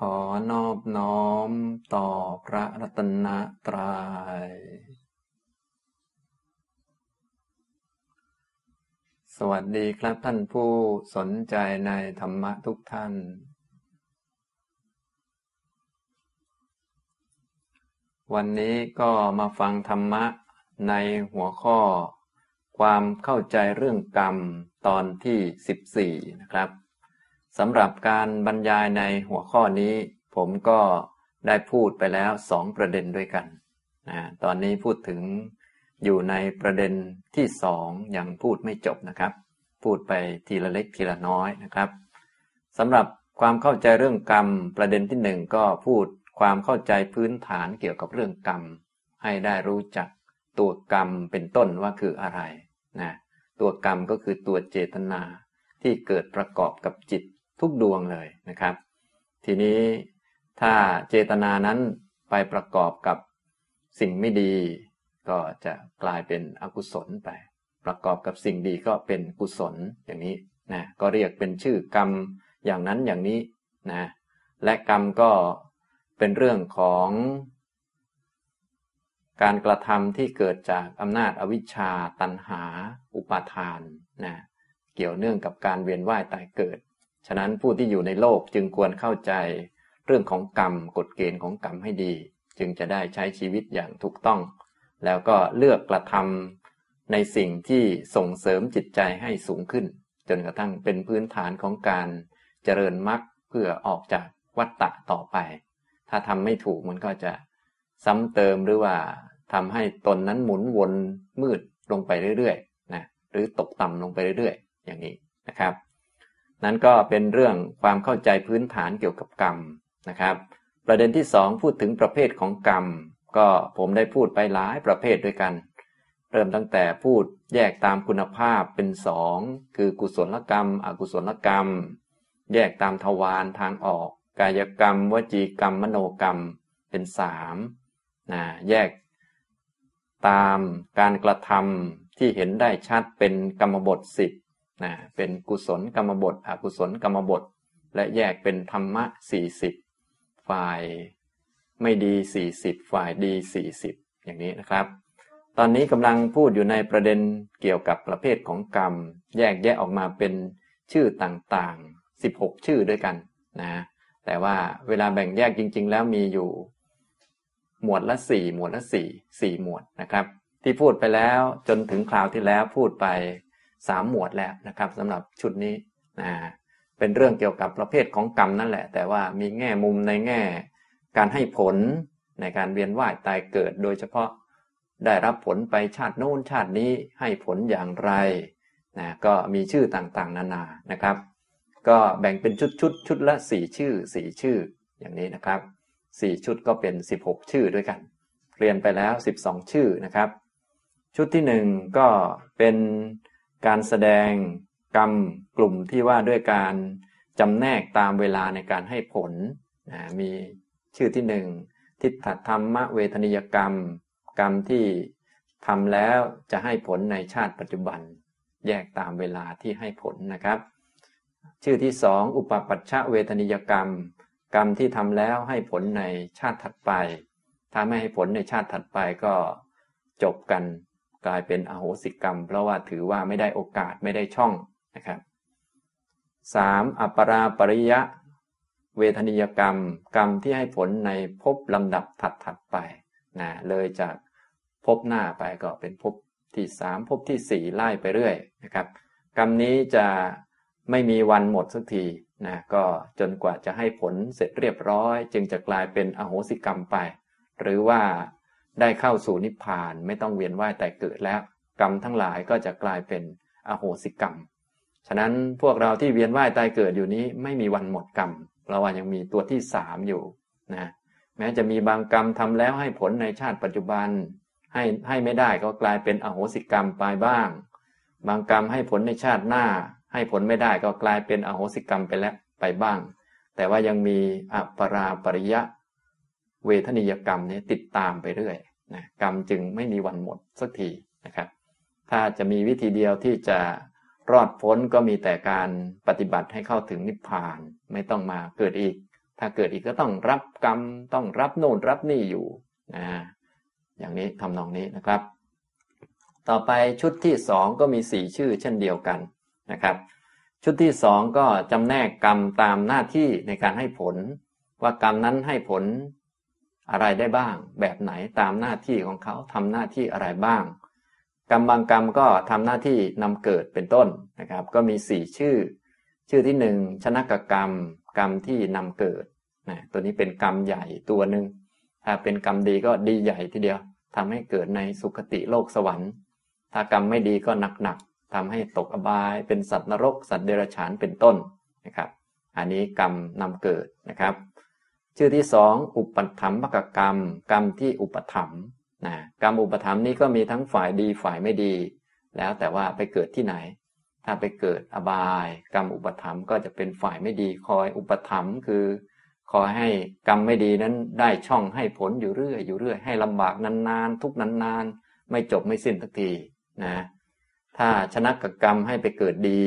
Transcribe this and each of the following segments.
ขอนอบน้อมต่อพระรัตนตรยัย สวัสดีครับท่านผู้สนใจในธรรมะทุกท่าน วันนี้ก็มาฟังธรรมะในหัวข้อ ความเข้าใจเรื่องกรรมตอนที่ 14 นะครับ สำหรับการบรรยายในหัวข้อนี้ ผมก็ได้พูดไปแล้วสองประเด็นด้วยกันนะตอนนี้พูดถึงอยู่ในประเด็นที่สองยังพูดไม่จบนะครับ พูดไปทีละเล็กทีละน้อยนะครับสำหรับความเข้าใจเรื่องกรรม ประเด็นที่หนึ่งก็พูดความเข้าใจพื้นฐานเกี่ยวกับเรื่องกรรม ให้ได้รู้จักตัวกรรมเป็นต้นว่าคืออะไรนะตัวกรรมก็คือตัวเจตนาที่เกิดประกอบกับจิต ทุกดวงเลยนะครับ ทีนี้ถ้าเจตนานั้นไปประกอบกับสิ่งไม่ดี ก็จะกลายเป็นอกุศลไป ประกอบกับสิ่งดีก็เป็นกุศลอย่างนี้นะก็เรียกเป็นชื่อกรรมอย่างนั้นอย่างนี้นะและกรรมก็เป็นเรื่องของการกระทำที่เกิดจากอำนาจอวิชชาตันหา อุปาทานนะเกี่ยวเนื่องกับการเวียนว่ายตายเกิด ฉะนั้นผู้ที่อยู่ในโลกจึงควรเข้าใจ เรื่องของกรรมกฎเกณฑ์ของกรรมให้ดี จึงจะได้ใช้ชีวิตอย่างถูกต้อง แล้วก็เลือกกระทำในสิ่งที่ส่งเสริมจิตใจให้สูงขึ้น จนกระทั่งเป็นพื้นฐานของการเจริญมรรคเพื่อออกจากวัฏฏะต่อไป ถ้าทำไม่ถูกมันก็จะซ้ำเติมหรือว่าทำให้ตนนั้นหมุนวนมืดลงไปเรื่อยๆนะหรือตกต่ำลงไปเรื่อยๆ อย่างนี้นะครับ นั้นก็เป็นเรื่องความเข้าใจพื้นฐานเกี่ยวกับกรรมนะครับ ประเด็นที่สองพูดถึงประเภทของกรรม ก็ผมได้พูดไปหลายประเภทด้วยกัน เริ่มตั้งแต่พูดแยกตามคุณภาพเป็นสองคือกุศลกรรม อกุศลกรรม แยกตามทวารทางออก กายกรรม วจีกรรม มโนกรรมเป็นสามนะแยกตามการกระทำที่เห็นได้ชัดเป็นกรรมบทสิบ นะเป็นกุศลกรรมบทอกุศลกรรมบท และแยกเป็นธรรมะ40ฝ่ายไม่ดี40ฝ่ายดี40อย่างนี้นะครับ ตอนนี้กำลังพูดอยู่ในประเด็นเกี่ยวกับประเภทของกรรม แยกแยะออกมาเป็นชื่อต่างๆ 16 ชื่อด้วยกันนะแต่ว่าเวลาแบ่งแยกจริง ๆ แล้วมีอยู่ หมวดละ4หมวดละ4 4หมวดนะครับ ที่พูดไปแล้วจนถึงคราวที่แล้วพูดไป สามหมวดแล้วนะครับสำหรับชุดนี้นะเป็นเรื่องเกี่ยวกับประเภทของกรรมนั่นแหละ แต่ว่ามีแง่มุมในแง่ การให้ผลในการเวียนว่ายตายเกิด โดยเฉพาะได้รับผลไปชาติโน้นชาตินี้ให้ผลอย่างไรนะก็มีชื่อต่างๆ นานานะครับ ก็แบ่งเป็นชุดชุดชุดละ4ชื่อ4ชื่อ อย่างนี้นะครับ4ชุดก็เป็น16ชื่อด้วยกัน เรียนไปแล้ว12ชื่อนะครับ ชุดที่1ก็เป็น การแสดงกรรมกลุ่มที่ว่าด้วยการจำแนกตามเวลาในการให้ผลนะมีชื่อที่หนึ่งทิฏฐธรรมเวทนิยกรรม กรรมที่ทำแล้วจะให้ผลในชาติปัจจุบัน แยกตามเวลาที่ให้ผลนะครับ ชื่อที่สองอุปปัชชะเวทนิยกรรม กรรมที่ทำแล้วให้ผลในชาติถัดไป ถ้าไม่ให้ผลในชาติถัดไปก็จบกัน กลายเป็นอโหสิกรรม เพราะว่าถือว่าไม่ได้โอกาสไม่ได้ช่องนะครับสามอัปราปริยะ เวทนิยกรรม กรรมที่ให้ผลในภพลำดับถัดถัดไปนะเลยจากภพหน้าไปก็เป็นภพที่สามภพที่สี่ไล่ไปเรื่อยนะครับ กรรมนี้จะไม่มีวันหมดสักทีนะก็จนกว่าจะให้ผลเสร็จเรียบร้อย จึงจะกลายเป็นอโหสิกรรมไป หรือว่า ได้เข้าสู่นิพพานไม่ต้องเวียนว่ายแต่เกิดแล้ว กรรมทั้งหลายก็จะกลายเป็นอโหสิกรรม ฉะนั้นพวกเราที่เวียนว่ายตายเกิดอยู่นี้ไม่มีวันหมดกรรม เราว่ายังมีตัวที่สามอยู่นะแม้จะมีบางกรรมทำแล้วให้ผลในชาติปัจจุบัน ให้ให้ไม่ได้ก็กลายเป็นอโหสิกรรมไปบ้าง บางกรรมให้ผลในชาติหน้า ให้ผลไม่ได้ก็กลายเป็นอโหสิกรรมไปแล้วไปบ้าง แต่ว่ายังมีอปราปริยะ เวทนิยกรรมนี้ติดตามไปเรื่อย นะกรรมจึงไม่มีวันหมดสักทีนะครับ ถ้าจะมีวิธีเดียวที่จะรอดพ้นก็มีแต่การปฏิบัติให้เข้าถึงนิพพาน ไม่ต้องมาเกิดอีก ถ้าเกิดอีกก็ต้องรับกรรมต้องรับโน่นรับนี่อยู่นะอย่างนี้ทำนองนี้นะครับ ต่อไปชุดที่สองก็มีสี่ชื่อเช่นเดียวกันนะครับ ชุดที่สองก็จำแนกกรรมตามหน้าที่ในการให้ผล ว่ากรรมนั้นให้ผล อะไรได้บ้าง แบบไหนตามหน้าที่ของเขาทำหน้าที่อะไรบ้าง กรรมบางกรรมก็ทำหน้าที่นำเกิดเป็นต้นนะครับ ก็มีสี่ชื่อ ชื่อที่หนึ่งชนะกกรรม กรรมที่นำเกิดนะตัวนี้เป็นกรรมใหญ่ตัวหนึ่งถ้าเป็นกรรมดีก็ดีใหญ่ทีเดียวทำให้เกิดในสุคติโลกสวรรค์ ถ้ากรรมไม่ดีก็หนักๆทำให้ตกอบาย เป็นสัตว์นรก สัตว์เดรัจฉานเป็นต้นนะครับ อันนี้กรรมนำเกิดนะครับ ชื่อที่สองอุปถัมภกกรรม กรรมที่อุปถัมภ์นะกรรมอุปถัมภ์นี้ก็มีทั้งฝ่ายดีฝ่ายไม่ดี แล้วแต่ว่าไปเกิดที่ไหน ถ้าไปเกิดอบาย กรรมอุปถัมภ์ก็จะเป็นฝ่ายไม่ดีคอยอุปถัมภ์คือขอยให้กรรมไม่ดีนั้นได้ช่องให้ผลอยู่เรื่อยอยู่เรื่อยให้ลำบากนานๆ ทุกนานๆ ไม่จบไม่สิ้นสักทีนะถ้าชนะกกรรมให้ไปเกิดดี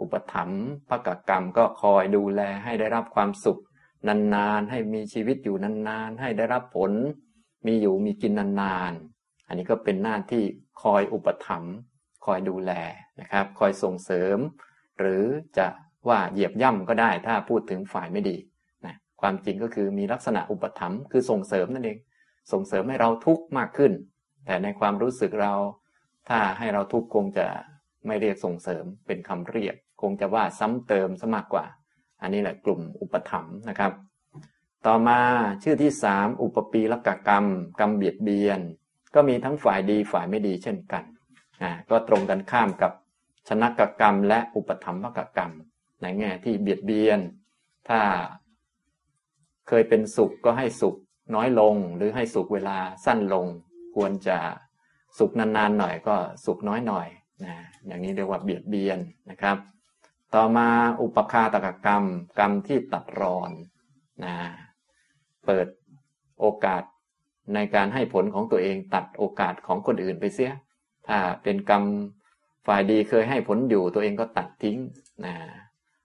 อุปถัมภ์พระกกรรมก็คอยดูแลให้ได้รับความสุข นานๆ ให้มีชีวิตอยู่นานๆ ให้ได้รับผล มีอยู่มีกินนานๆ อันนี้ก็เป็นหน้าที่คอยอุปถัมภ์คอยดูแลนะครับ คอยส่งเสริม หรือจะว่าเหยียบย่ำก็ได้ถ้าพูดถึงฝ่ายไม่ดีนะความจริงก็คือมีลักษณะอุปถัมภ์คือส่งเสริมนั่นเอง ส่งเสริมให้เราทุกข์มากขึ้น แต่ในความรู้สึกเรา ถ้าให้เราทุกข์คงจะไม่เรียกส่งเสริมเป็นคำเรียก คงจะว่าซ้ำเติมซะมากกว่า อันนี้แหละกลุ่มอุปถัมนะครับ ต่อมาชื่อที่สามอุปปีลกกรรม กรรมเบียดเบียน ก็มีทั้งฝ่ายดีฝ่ายไม่ดีเช่นกันอ่าก็ตรงกันข้ามกับชนะกกรรม และอุปถัมกกรรม ในแง่ที่เบียดเบียน ถ้าเคยเป็นสุขก็ให้สุขน้อยลง หรือให้สุขเวลาสั้นลง ควรจะสุขนานๆหน่อยก็สุขน้อยหน่อยนะอย่างนี้เรียกว่าเบียดเบียนนะครับ ต่อมาอุปคาตกกรรม กรรมที่ตัดรอนนะเปิดโอกาสในการให้ผลของตัวเองตัดโอกาสของคนอื่นไปเสีย ถ้าเป็นกรรมฝ่ายดีเคยให้ผลอยู่ตัวเองก็ตัดทิ้งนะ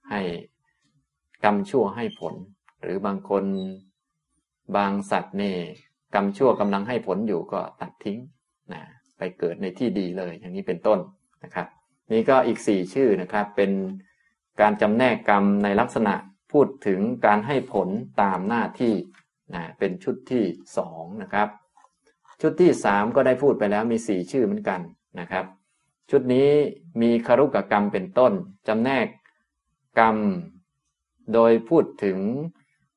ให้กรรมชั่วให้ผล หรือบางคนบางสัตว์นี่กรรมชั่วกำลังให้ผลอยู่ก็ตัดทิ้งนะไปเกิดในที่ดีเลยอย่างนี้เป็นต้นนะครับ นี่ก็อีกสี่ชื่อนะครับเป็น การจำแนกกรรมในลักษณะพูดถึงการให้ผลตามหน้าที่นะเป็นชุดที่สองนะครับ ชุดที่สามก็ได้พูดไปแล้วมีสี่ชื่อเหมือนกันนะครับ ชุดนี้มีคารุกกรรมเป็นต้นจำแนกกรรม โดยพูดถึง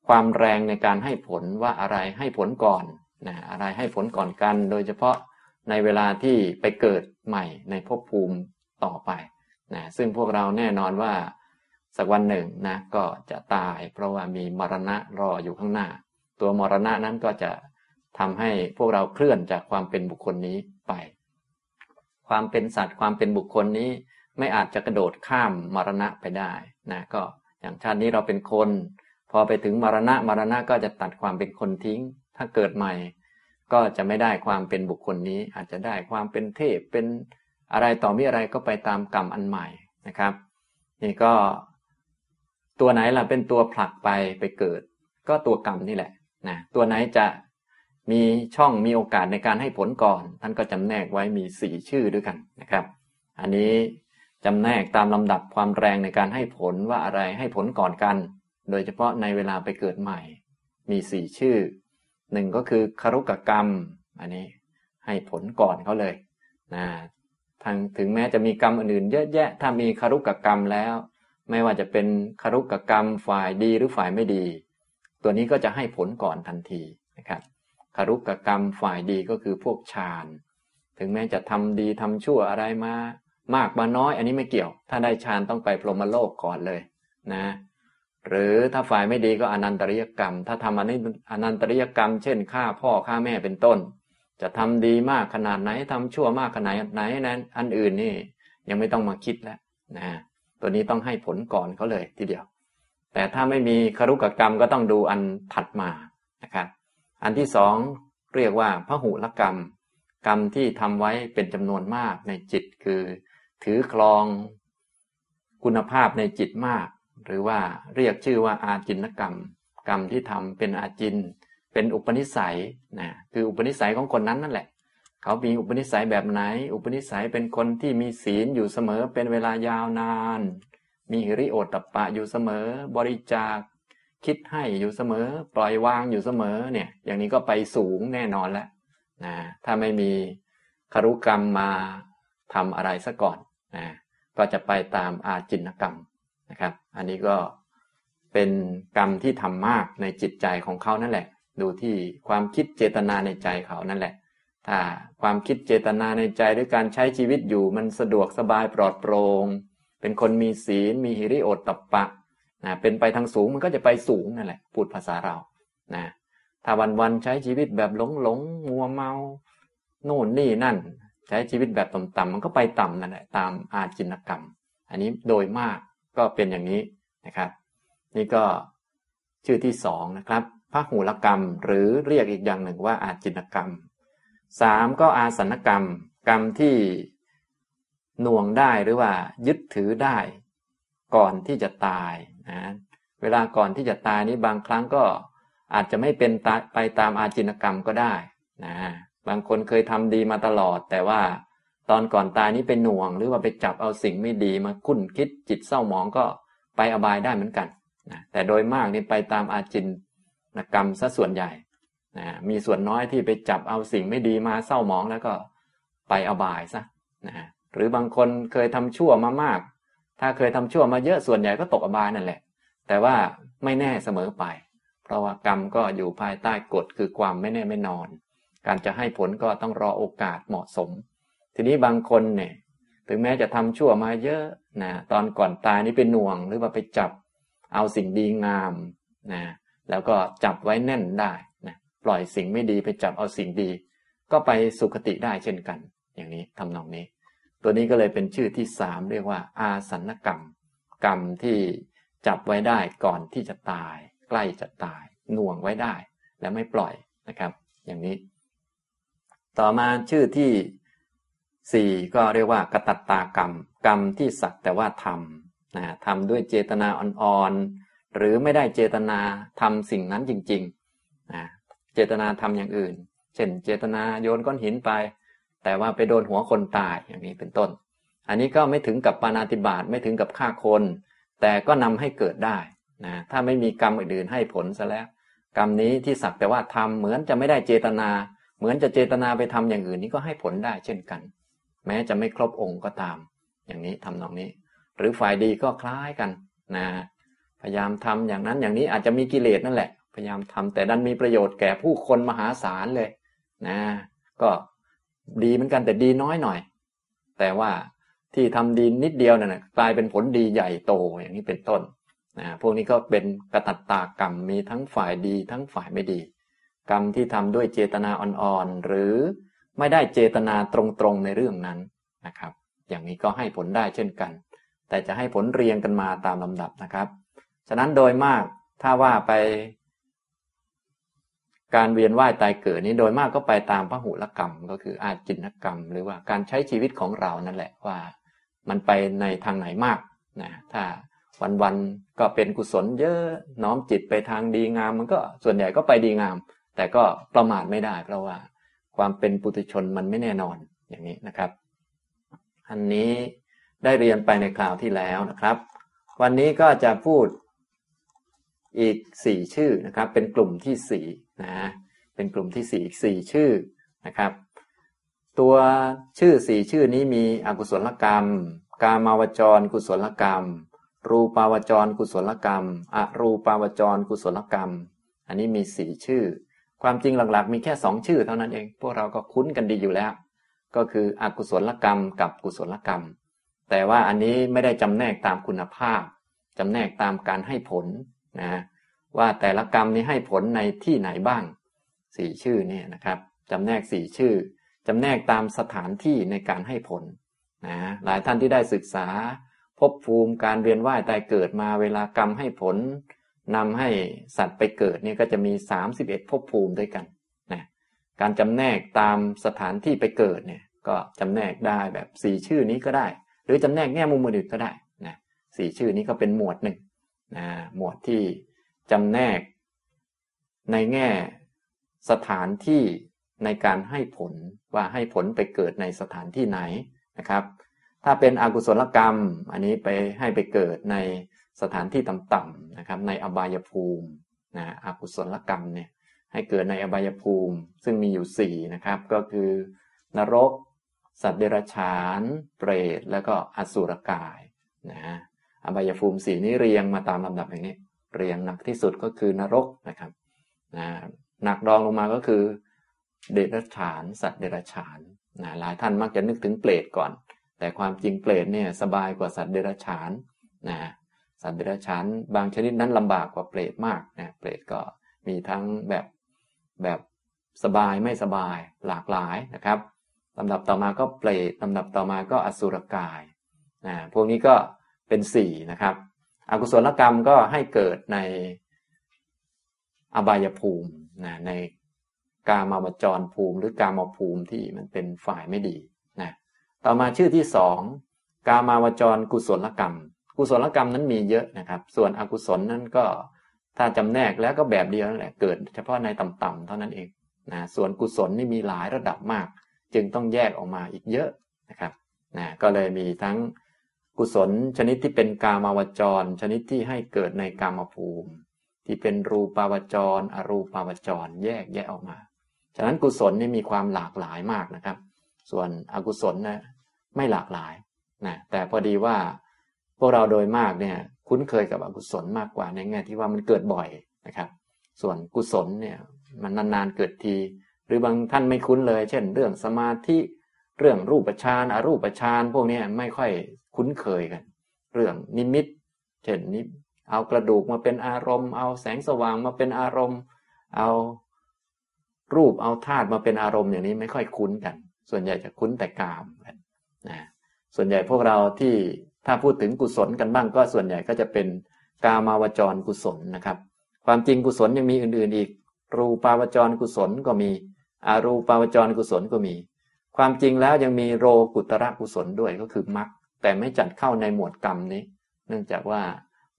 ความแรงในการให้ผลว่าอะไรให้ผลก่อนนะอะไรให้ผลก่อนกัน โดยเฉพาะในเวลาที่ไปเกิดใหม่ในภพภูมิต่อไปนะซึ่งพวกเราแน่นอนว่า สักวันหนึ่งนะก็จะตาย เพราะว่ามีมรณะรออยู่ข้างหน้า ตัวมรณะนั้นก็จะทำให้พวกเราเคลื่อนจากความเป็นบุคคลนี้ไป ความเป็นสัตว์ความเป็นบุคคลนี้ไม่อาจจะกระโดดข้ามมรณะไปได้นะก็อย่างชาตินี้เราเป็นคน พอไปถึงมรณะมรณะก็จะตัดความเป็นคนทิ้ง ถ้าเกิดใหม่ ก็จะไม่ได้ความเป็นบุคคลนี้ อาจจะได้ความเป็นเทพเป็นอะไรต่อมีอะไรก็ไปตามกรรมอันใหม่นะครับ นี่ก็ ตัวไหนล่ะเป็นตัวผลักไปไปเกิด ก็ตัวกรรมนี่แหละนะตัวไหนจะมีช่องมีโอกาสในการให้ผลก่อน ท่านก็จำแนกไว้มีสี่ชื่อด้วยกันนะครับ อันนี้จำแนกตามลำดับความแรงในการให้ผลว่าอะไรให้ผลก่อนกัน โดยเฉพาะในเวลาไปเกิดใหม่ มีสี่ชื่อหนึ่งก็คือคารุกกรรม อันนี้ให้ผลก่อนเขาเลยนะทางถึงแม้จะมีกรรมอื่นๆเยอะแยะ ถ้ามีคารุกกรรมแล้ว ไม่ว่าจะเป็นคารุกกรรมฝ่ายดีหรือฝ่ายไม่ดี ตัวนี้ก็จะให้ผลก่อนทันทีนะครับคารุกกรรมฝ่ายดีก็คือพวกฌานถึงแม้จะทำดีทำชั่วอะไรมามากมาน้อย อันนี้ไม่เกี่ยว ถ้าได้ฌานต้องไปพรหมโลกก่อนเลยนะ หรือถ้าฝ่ายไม่ดีก็อนันตริยกรรม ถ้าทำอันนี้อนันตริยกรรม เช่นฆ่าพ่อฆ่าแม่เป็นต้น จะทำดีมากขนาดไหนทำชั่วมากขนาดไหนนั้น อันอื่นนี่ยังไม่ต้องมาคิดแล้วนะ ตัวนี้ต้องให้ผลก่อนเขาเลยทีเดียว แต่ถ้าไม่มีคารุกกรรมก็ต้องดูอันถัดมานะครับอันที่สองเรียกว่าพระหุลกรรม กรรมที่ทำไว้เป็นจำนวนมากในจิตคือ ถือครองคุณภาพในจิตมาก หรือว่าเรียกชื่อว่าอาจินกรรม กรรมที่ทำเป็นอาจิน เป็นอุปนิสัยนะคืออุปนิสัยของคนนั้นนั่นแหละ เขามีอุปนิสัยแบบไหน อุปนิสัยเป็นคนที่มีศีลอยู่เสมอเป็นเวลายาวนาน มีหิริโอตตปะอยู่เสมอ บริจาค คิดให้อยู่เสมอ ปล่อยวางอยู่เสมอเนี่ย อย่างนี้ก็ไปสูงแน่นอนแล้วนะถ้าไม่มีคารุกรรมมาทำอะไรซะก่อนนะก็จะไปตามอาจินกรรมนะครับ อันนี้ก็เป็นกรรมที่ทำมากในจิตใจของเขานั่นแหละ ดูที่ความคิดเจตนาในใจเขานั่นแหละ ความคิดเจตนาในใจด้วยการใช้ชีวิตอยู่มันสะดวกสบายปลอดโปรง่งเป็นคนมีศีลมีหิริโอตตปะนะเป็นไปทางสูงมันก็จะไปสูงนั่นแหละพูดภาษาเรานะถ้าวันวันใช้ชีวิตแบบหลงหลงมัวเมาโน่นนี่นั่น ใช้ชีวิตแบบต่ำๆมันก็ไปต่ำนั่นแหละตามอาจินกรรม อันนี้โดยมากก็เป็นอย่างนี้นะครับ นี่ก็ชื่อที่สองนะครับพระหูลกรรมหรือเรียกอีกอย่างหนึ่งว่าอาจินกรรม สามก็อาสนกรรม กรรมที่หน่วงได้หรือว่ายึดถือได้ ก่อนที่จะตายนะเวลาก่อนที่จะตายนี้บางครั้งก็อาจจะไม่เป็นไปตามอาจินกรรมก็ได้นะบางคนเคยทำดีมาตลอด แต่ว่าตอนก่อนตายนี้ไปหน่วง หรือว่าไปจับเอาสิ่งไม่ดีมาคุ้นคิดจิตเศร้าหมองก็ไปอบายได้เหมือนกันนะแต่โดยมากนี่ไปตามอาจินกรรมซะส่วนใหญ่ นะมีส่วนน้อยที่ไปจับเอาสิ่งไม่ดีมาเศร้าหมองแล้วก็ไปอบายซะนะหรือบางคนเคยทำชั่วมามาก ถ้าเคยทำชั่วมาเยอะส่วนใหญ่ก็ตกอบายนั่นแหละ แต่ว่าไม่แน่เสมอไป เพราะว่ากรรมก็อยู่ภายใต้กฎคือความไม่แน่ไม่นอน การจะให้ผลก็ต้องรอโอกาสเหมาะสม ทีนี้บางคนเนี่ยถึงแม้จะทำชั่วมาเยอะนะตอนก่อนตายนี่เป็นหน่วง หรือว่าไปจับเอาสิ่งดีงามนะแล้วก็จับไว้แน่นได้ ปล่อยสิ่งไม่ดีไปจับเอาสิ่งดี ก็ไปสุคติได้เช่นกัน อย่างนี้ทำนองนี้ ตัวนี้ก็เลยเป็นชื่อที่สามเรียกว่า อาสันกรรม กรรมที่จับไว้ได้ก่อนที่จะตาย ใกล้จะตายหน่วงไว้ได้ และไม่ปล่อยนะครับ อย่างนี้ ต่อมาชื่อที่สี่ก็เรียกว่ากตัตตากรรม กรรมที่สักแต่ว่าทำนะทำด้วยเจตนาอ่อนๆหรือไม่ได้เจตนาทำสิ่งนั้นจริงๆ เจตนาทำอย่างอื่น เช่น เจตนาโยนก้อนหินไป แต่ว่าไปโดนหัวคนตายอย่างนี้เป็นต้น อันนี้ก็ไม่ถึงกับปานาติบาตไม่ถึงกับฆ่าคน แต่ก็นำให้เกิดได้นะถ้าไม่มีกรรมอื่นๆให้ผลซะแล้ว กรรมนี้ที่สักแต่ว่าทำเหมือนจะไม่ได้เจตนา เหมือนจะเจตนาไปทำอย่างอื่นนี้ก็ให้ผลได้เช่นกัน แม้จะไม่ครบองค์ก็ตาม อย่างนี้ทำนองนี้ หรือฝ่ายดีก็คล้ายกันนะพยายามทำอย่างนั้นอย่างนี้อาจจะมีกิเลสนั่นแหละ พยายามทำแต่ดันมีประโยชน์แก่ผู้คนมหาศาลเลยนะก็ดีเหมือนกันแต่ดีน้อยหน่อย แต่ว่าที่ทำดีนิดเดียวนั่นนะกลายเป็นผลดีใหญ่โตอย่างนี้เป็นต้นนะพวกนี้ก็เป็นกระตัตตากรรมมีทั้งฝ่ายดีทั้งฝ่ายไม่ดี กรรมที่ทำด้วยเจตนาอ่อนๆหรือไม่ได้เจตนาตรงๆในเรื่องนั้นนะครับ อย่างนี้ก็ให้ผลได้เช่นกัน แต่จะให้ผลเรียงกันมาตามลำดับนะครับ ฉะนั้นโดยมากถ้าว่าไป การเวียนว่ายตายเกิดนี้โดยมากก็ไปตามพหุลกรรม ก็คืออาจินกรรม หรือว่าการใช้ชีวิตของเรานั่นแหละว่า มันไปในทางไหนมากนะถ้าวันๆก็เป็นกุศลเยอะน้อมจิตไปทางดีงาม มันก็ส่วนใหญ่ก็ไปดีงาม แต่ก็ประมาทไม่ได้ เพราะว่าความเป็นปุถุชนมันไม่แน่นอนอย่างนี้นะครับ อันนี้ได้เรียนไปในคราวที่แล้วนะครับ วันนี้ก็จะพูดอีกสี่ชื่อนะครับ เป็นกลุ่มที่สี่ นะเป็นกลุ่มที่สี่อีกสี่ชื่อนะครับ ตัวชื่อสี่ชื่อนี้มีอกุศลกรรม กามาวจร กุศลกรรม รูปาวจร กุศลกรรมอรูปาวจร กุศลกรรม อันนี้มีสี่ชื่อ ความจริงหลักๆ มีแค่สองชื่อเท่านั้นเองพวกเราก็คุ้นกันดีอยู่แล้ว ก็คืออกุศลกรรม กับกุศลกรรม แต่ว่าอันนี้ไม่ได้จำแนกตามคุณภาพจำแนกตามการให้ผลนะ ว่าแต่ละกรรมนี้ให้ผลในที่ไหนบ้างสี่ชื่อเนี่ยนะครับจำแนกสี่ชื่อจำแนกตามสถานที่ในการให้ผลนะหลายท่านที่ได้ศึกษา พบภูมิการเวียนว่ายตายเกิดมาเวลากรรมให้ผลนำให้สัตว์ไปเกิดนี่ก็จะมี 31ภพภูมิด้วยกันนะการจำแนกตามสถานที่ไปเกิดเนี่ยก็จำแนกได้แบบสี่ชื่อนี้ก็ได้ หรือจำแนกแง่มุมอื่นก็ได้นะสี่ชื่อนี้ก็เป็นหมวดหนึ่งนะหมวดที่ จำแนก ในแง่สถานที่ในการให้ผลว่าให้ผลไปเกิดในสถานที่ไหนนะครับ ถ้าเป็นอกุศลกรรม อันนี้ไปให้ไปเกิดในสถานที่ต่ำๆนะครับ ในอบายภูมินะอกุศลกรรมเนี่ยให้เกิดในอบายภูมิ ซึ่งมีอยู่4นะครับ ก็คือนรก สัตว์เดรัจฉาน เปรต แล้วก็อสุรกายนะอบายภูมิสีนี้เรียงมาตามลำดับอย่างนี้ เรียงหนักที่สุดก็คือนรกนะครับนะหนักรองลงมาก็คือ เดรัจฉาน สัตว์เดรัจฉานนะหลายท่านมักจะนึกถึงเปรตก่อน แต่ความจริงเปรตเนี่ยสบายกว่าสัตว์เดรัจฉานนะสัตว์เดรัจฉานบางชนิดนั้นลำบากกว่าเปรตมากนะเปรตก็มีทั้งแบบแบบสบายไม่สบายหลากหลายนะครับลำดับต่อมาก็เปรตลำดับต่อมาก็อสุรกายนะพวกนี้ก็เป็นสี่นะครับ อกุศลกรรมก็ให้เกิดในอบายภูมินะในกามาวจรภูมิ หรือกามภูมิที่มันเป็นฝ่ายไม่ดีนะต่อมาชื่อที่สองกามาวจรกุศลกรรม กุศลกรรมนั้นมีเยอะนะครับ ส่วนอกุศลนั้นก็ถ้าจำแนกแล้วก็แบบเดียวนั่นแหละเกิด เฉพาะในต่ำๆเท่านั้นเองนะส่วนกุศลนี่มีหลายระดับมาก จึงต้องแยกออกมาอีกเยอะนะครับนะก็เลยมีทั้ง กุศลชนิดที่เป็นกามาวจร ชนิดที่ให้เกิดในกามภูมิ ที่เป็นรูปาวจร อรูปาวจร แยกแยกออกมา ฉะนั้นกุศลนี่มีความหลากหลายมากนะครับ ส่วนอกุศลนะไม่หลากหลายนะแต่พอดีว่าพวกเราโดยมากเนี่ยคุ้นเคยกับอกุศลมากกว่าในแง่ที่ว่ามันเกิดบ่อยนะครับ ส่วนกุศลเนี่ยมันนานๆเกิดที หรือบางท่านไม่คุ้นเลย เช่น เรื่องสมาธิเรื่องรูปฌานอรูปฌานพวกนี้ไม่ค่อย คุ้นเคยกัน เรื่องนิมิตเช่นนิเอากระดูกมาเป็นอารมณ์ เอาแสงสว่างมาเป็นอารมณ์ เอารูปเอาธาตุมาเป็นอารมณ์อย่างนี้ไม่ค่อยคุ้นกัน ส่วนใหญ่จะคุ้นแต่กามกันนะส่วนใหญ่พวกเราที่ถ้าพูดถึงกุศลกันบ้างก็ส่วนใหญ่ก็จะเป็นกามาวจรกุศลนะครับ ความจริงกุศลยังมีอื่น ๆ อีก รูปาวจรกุศลก็มีอารูปาวจรกุศลก็มี ความจริงแล้วยังมีโรกุตระกุศลด้วยก็คือมรรค แต่ไม่จัดเข้าในหมวดกรรมนี้ เนื่องจากว่า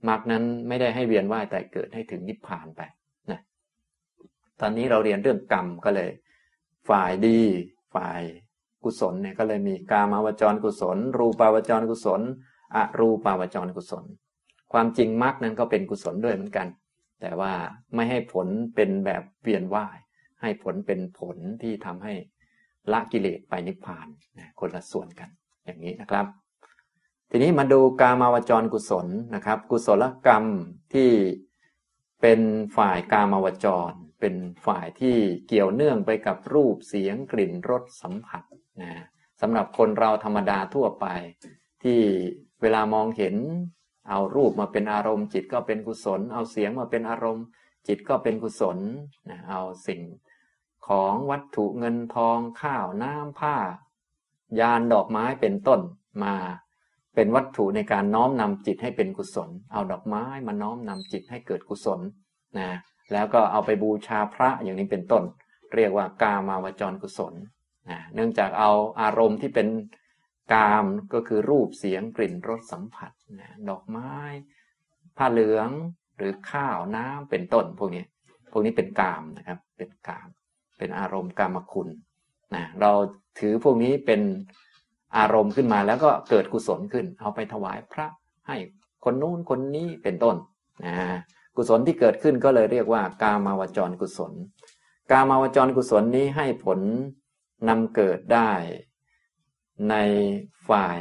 มรรคนั้นไม่ได้ให้เวียนว่ายแต่เกิดให้ถึงนิพพานไปนะตอนนี้เราเรียนเรื่องกรรมก็เลย ฝ่ายดี ฝ่ายกุศลเนี่ยก็เลยมีกามาวจรกุศล รูปาวจรกุศลอรูปาวจรกุศล ความจริงมรรคนั้นก็เป็นกุศลด้วยเหมือนกัน แต่ว่าไม่ให้ผลเป็นแบบเวียนว่าย ให้ผลเป็นผลที่ทำให้ละกิเลสไปนิพพานนะคนละส่วนกันอย่างนี้นะครับ ทีนี้มาดูกามาวจรกุศลนะครับ กุศลกรรมที่เป็นฝ่ายกามาวจร เป็นฝ่ายที่เกี่ยวเนื่องไปกับรูปเสียงกลิ่นรสสัมผัสนะสำหรับคนเราธรรมดาทั่วไป ที่เวลามองเห็น เอารูปมาเป็นอารมณ์ จิตก็เป็นกุศล เอาเสียงมาเป็นอารมณ์ จิตก็เป็นกุศลนะเอาสิ่งของวัตถุเงินทองข้าวน้ำผ้า ยานดอกไม้เป็นต้นมา เป็นวัตถุในการน้อมนำจิตให้เป็นกุศล เอาดอกไม้มาน้อมนำจิตให้เกิดกุศลนะแล้วก็เอาไปบูชาพระอย่างนี้เป็นต้น เรียกว่ากามาวจรกุศลนะเนื่องจากเอาอารมณ์ที่เป็นกามก็คือรูปเสียงกลิ่นรสสัมผัสนะดอกไม้ ผ้าเหลืองหรือข้าวน้ำเป็นต้น พวกนี้พวกนี้เป็นกามนะครับเป็นกาม เป็นอารมณ์กามคุณนะเราถือพวกนี้เป็น อารมณ์ขึ้นมาแล้วก็เกิดกุศลขึ้น เอาไปถวายพระให้คนนู้นคนนี้เป็นต้นนะกุศลที่เกิดขึ้นก็เลยเรียกว่ากามาวจรกุศล กามาวจรกุศลนี้ให้ผลนำเกิดได้ในฝ่าย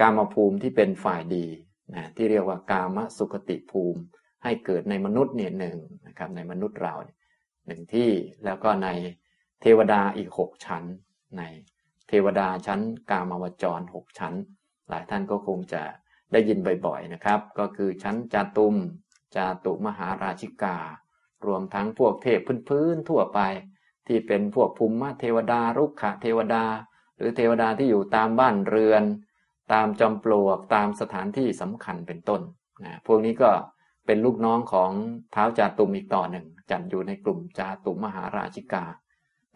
กามภูมิที่เป็นฝ่ายดีนะที่เรียกว่ากามสุขติภูมิ ให้เกิดในมนุษย์เนี่ยหนึ่งนะครับในมนุษย์เราหนึ่งที่แล้วก็ในเทวดาอีกหกชั้นใน เทวดาชั้นกามาวจรหกชั้น หลายท่านก็คงจะได้ยินบ่อยๆนะครับ ก็คือชั้นจาตุม จาตุมหาราชิกา รวมทั้งพวกเทพพื้นๆทั่วไป ที่เป็นพวกภูมิเทวดารุกขเทวดา หรือเทวดาที่อยู่ตามบ้านเรือน ตามจอมปลวกตามสถานที่สำคัญเป็นต้นนะพวกนี้ก็เป็นลูกน้องของเท้าจาตุมอีกต่อหนึ่งจัดอยู่ในกลุ่มจาตุมหาราชิกา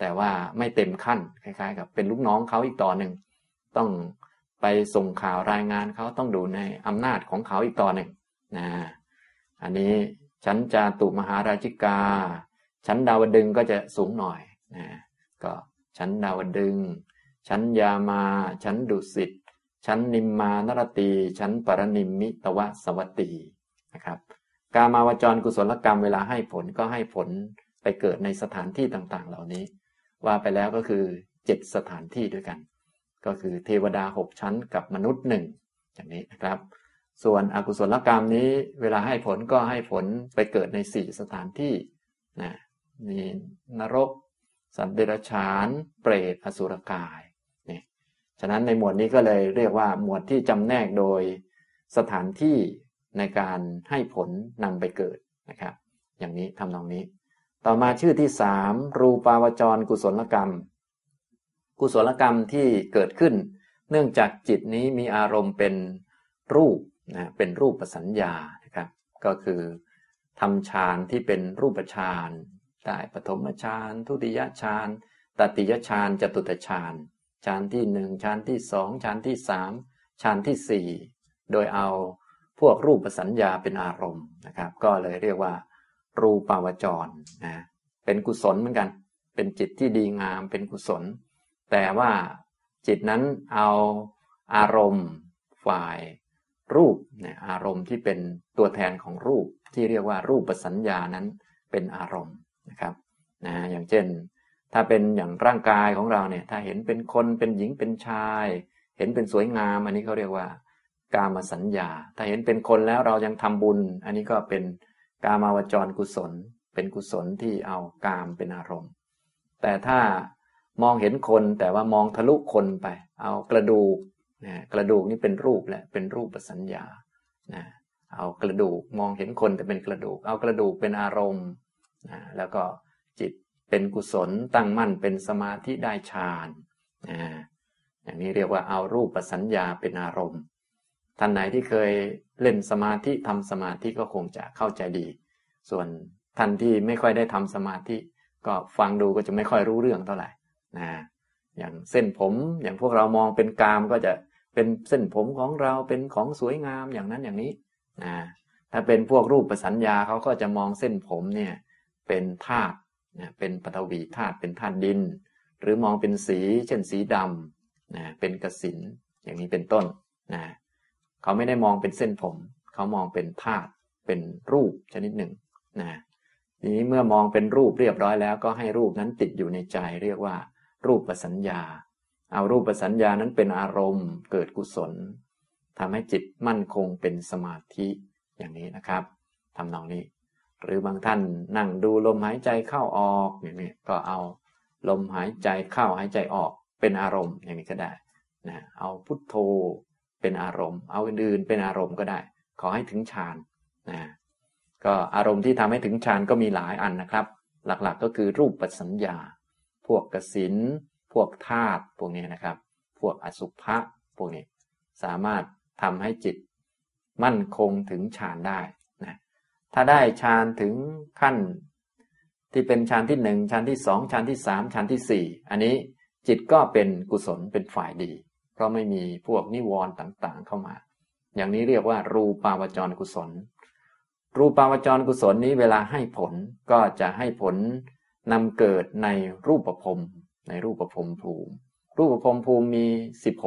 แต่ว่าไม่เต็มขั้นคล้ายๆ กับเป็นลูกน้องเขาอีกต่อหนึ่งต้องไปส่งข่าวรายงานเขาต้องดูในอำนาจของเขาอีกต่อหนึ่งนะอันนี้ชั้นจาตุมหาราชิกา ชั้นดาวดึงก็จะสูงหน่อยนะก็ชั้นดาวดึง ชั้นยามา ชั้นดุสิตชั้นนิมมานรตี ชั้นปรนิมมิตวสวัตตีนะครับกามาวจรกุศลกรรมเวลาให้ผลก็ให้ผลไปเกิดในสถานที่ต่างๆ เหล่านี้ ว่าไปแล้วก็คือเจ็ดสถานที่ด้วยกัน ก็คือเทวดาหกชั้นกับมนุษย์หนึ่งอย่างนี้นะครับ ส่วนอกุศลกรรมนี้เวลาให้ผลก็ให้ผลไปเกิดในสี่สถานที่นะมีนรก สัตว์เดรัจฉาน เปรตอสุรกายนี่ฉะนั้นในหมวดนี้ก็เลยเรียกว่าหมวดที่จำแนกโดยสถานที่ในการให้ผลนำไปเกิดนะครับ อย่างนี้ทำนองนี้ ต่อมาชื่อที่สามรูปาวจรกุศลกรรม กุศลกรรมที่เกิดขึ้น เนื่องจากจิตนี้มีอารมณ์เป็นรูปนะเป็นรูปประสัญญานะครับ ก็คือทำฌานที่เป็นรูปฌานได้ปฐมฌานทุติยฌานตติยฌานจตุตฌานฌานที่หนึ่งฌานที่สองฌานที่สามฌานที่สี่โดยเอาพวกรูปสัญญาเป็นอารมณ์นะครับ ก็เลยเรียกว่า รูปาวจรนะเป็นกุศลเหมือนกัน เป็นจิตที่ดีงามเป็นกุศล แต่ว่าจิตนั้นเอาอารมณ์ฝ่ายรูปเนี่ยอารมณ์ที่เป็นตัวแทนของรูปที่เรียกว่ารูปประสัญญานั้นเป็นอารมณ์นะครับนะอย่างเช่น ถ้าเป็นอย่างร่างกายของเราเนี่ยถ้าเห็นเป็นคนเป็นหญิงเป็นชาย เห็นเป็นสวยงาม อันนี้เขาเรียกว่ากามสัญญา ถ้าเห็นเป็นคนแล้วเรายังทำบุญ อันนี้ก็เป็น กามาวจรกุศล เป็นกุศลที่เอากามเป็นอารมณ์ แต่ถ้ามองเห็นคนแต่ว่ามองทะลุคนไป เอากระดูกนะกระดูกนี่เป็นรูปแหละเป็นรูปสัญญานะเอากระดูกมองเห็นคนแต่เป็นกระดูก เอากระดูกเป็นอารมณ์นะแล้วก็จิตเป็นกุศลตั้งมั่นเป็นสมาธิได้ฌานนะอย่างนี้เรียกว่าเอารูปสัญญาเป็นอารมณ์ ท่านไหนที่เคยเล่นสมาธิทำสมาธิก็คงจะเข้าใจดี ส่วนท่านที่ไม่ค่อยได้ทำสมาธิ ก็ฟังดูก็จะไม่ค่อยรู้เรื่องเท่าไหร่นะอย่างเส้นผมอย่างพวกเรามองเป็นกามก็จะเป็นเส้นผมของเราเป็นของสวยงามอย่างนั้นอย่างนี้นะถ้าเป็นพวกรูปประสัญญาเขาก็จะมองเส้นผมเนี่ยเป็นธาตุนะเป็นปฐวีธาตุเป็นธาตุดิน หรือมองเป็นสี เช่นสีดำนะเป็นกสินอย่างนี้เป็นต้นนะ เขาไม่ได้มองเป็นเส้นผม เขามองเป็นธาตุเป็นรูปชนิดหนึ่งนะทีนี้เมื่อมองเป็นรูปเรียบร้อยแล้ว ก็ให้รูปนั้นติดอยู่ในใจ เรียกว่า รูปประสัญญา เอารูปประสัญญานั้นเป็นอารมณ์ เกิดกุศลทำให้จิตมั่นคงเป็นสมาธิอย่างนี้นะครับทำนองนี้ หรือบางท่านนั่งดูลมหายใจเข้าออกอย่างนี้ก็เอาลมหายใจเข้าหายใจออกเป็นอารมณ์อย่างนี้ก็ได้นะเอาพุทโธ เป็นอารมณ์ เอาอื่นๆ เป็นอารมณ์ก็ได้ ขอให้ถึงฌานนะก็อารมณ์ที่ทำให้ถึงฌานก็มีหลายอันนะครับ หลักๆกก็คือรูปปัสัญญา พวกกสินพวกธาตุพวกนี้นะครับ พวกอสุภะพวกนี้สามารถทำให้จิตมั่นคงถึงฌานได้นะถ้าได้ฌานถึงขั้น ที่เป็นฌานที่หนึ่งฌานที่สองฌานที่สามฌานที่สี่อันนี้จิตก็เป็นกุศลเป็นฝ่ายดี ราะไม่มีพวกนิวรณ์ต่างๆ เข้ามา อย่างนี้เรียกว่า รูปาวจรกุศล รูปาวจรกุศลนี้เวลาให้ผลก็จะให้ผลนำเกิดในรูปภพในรูปภพภูมิ รูปภพภูมิมี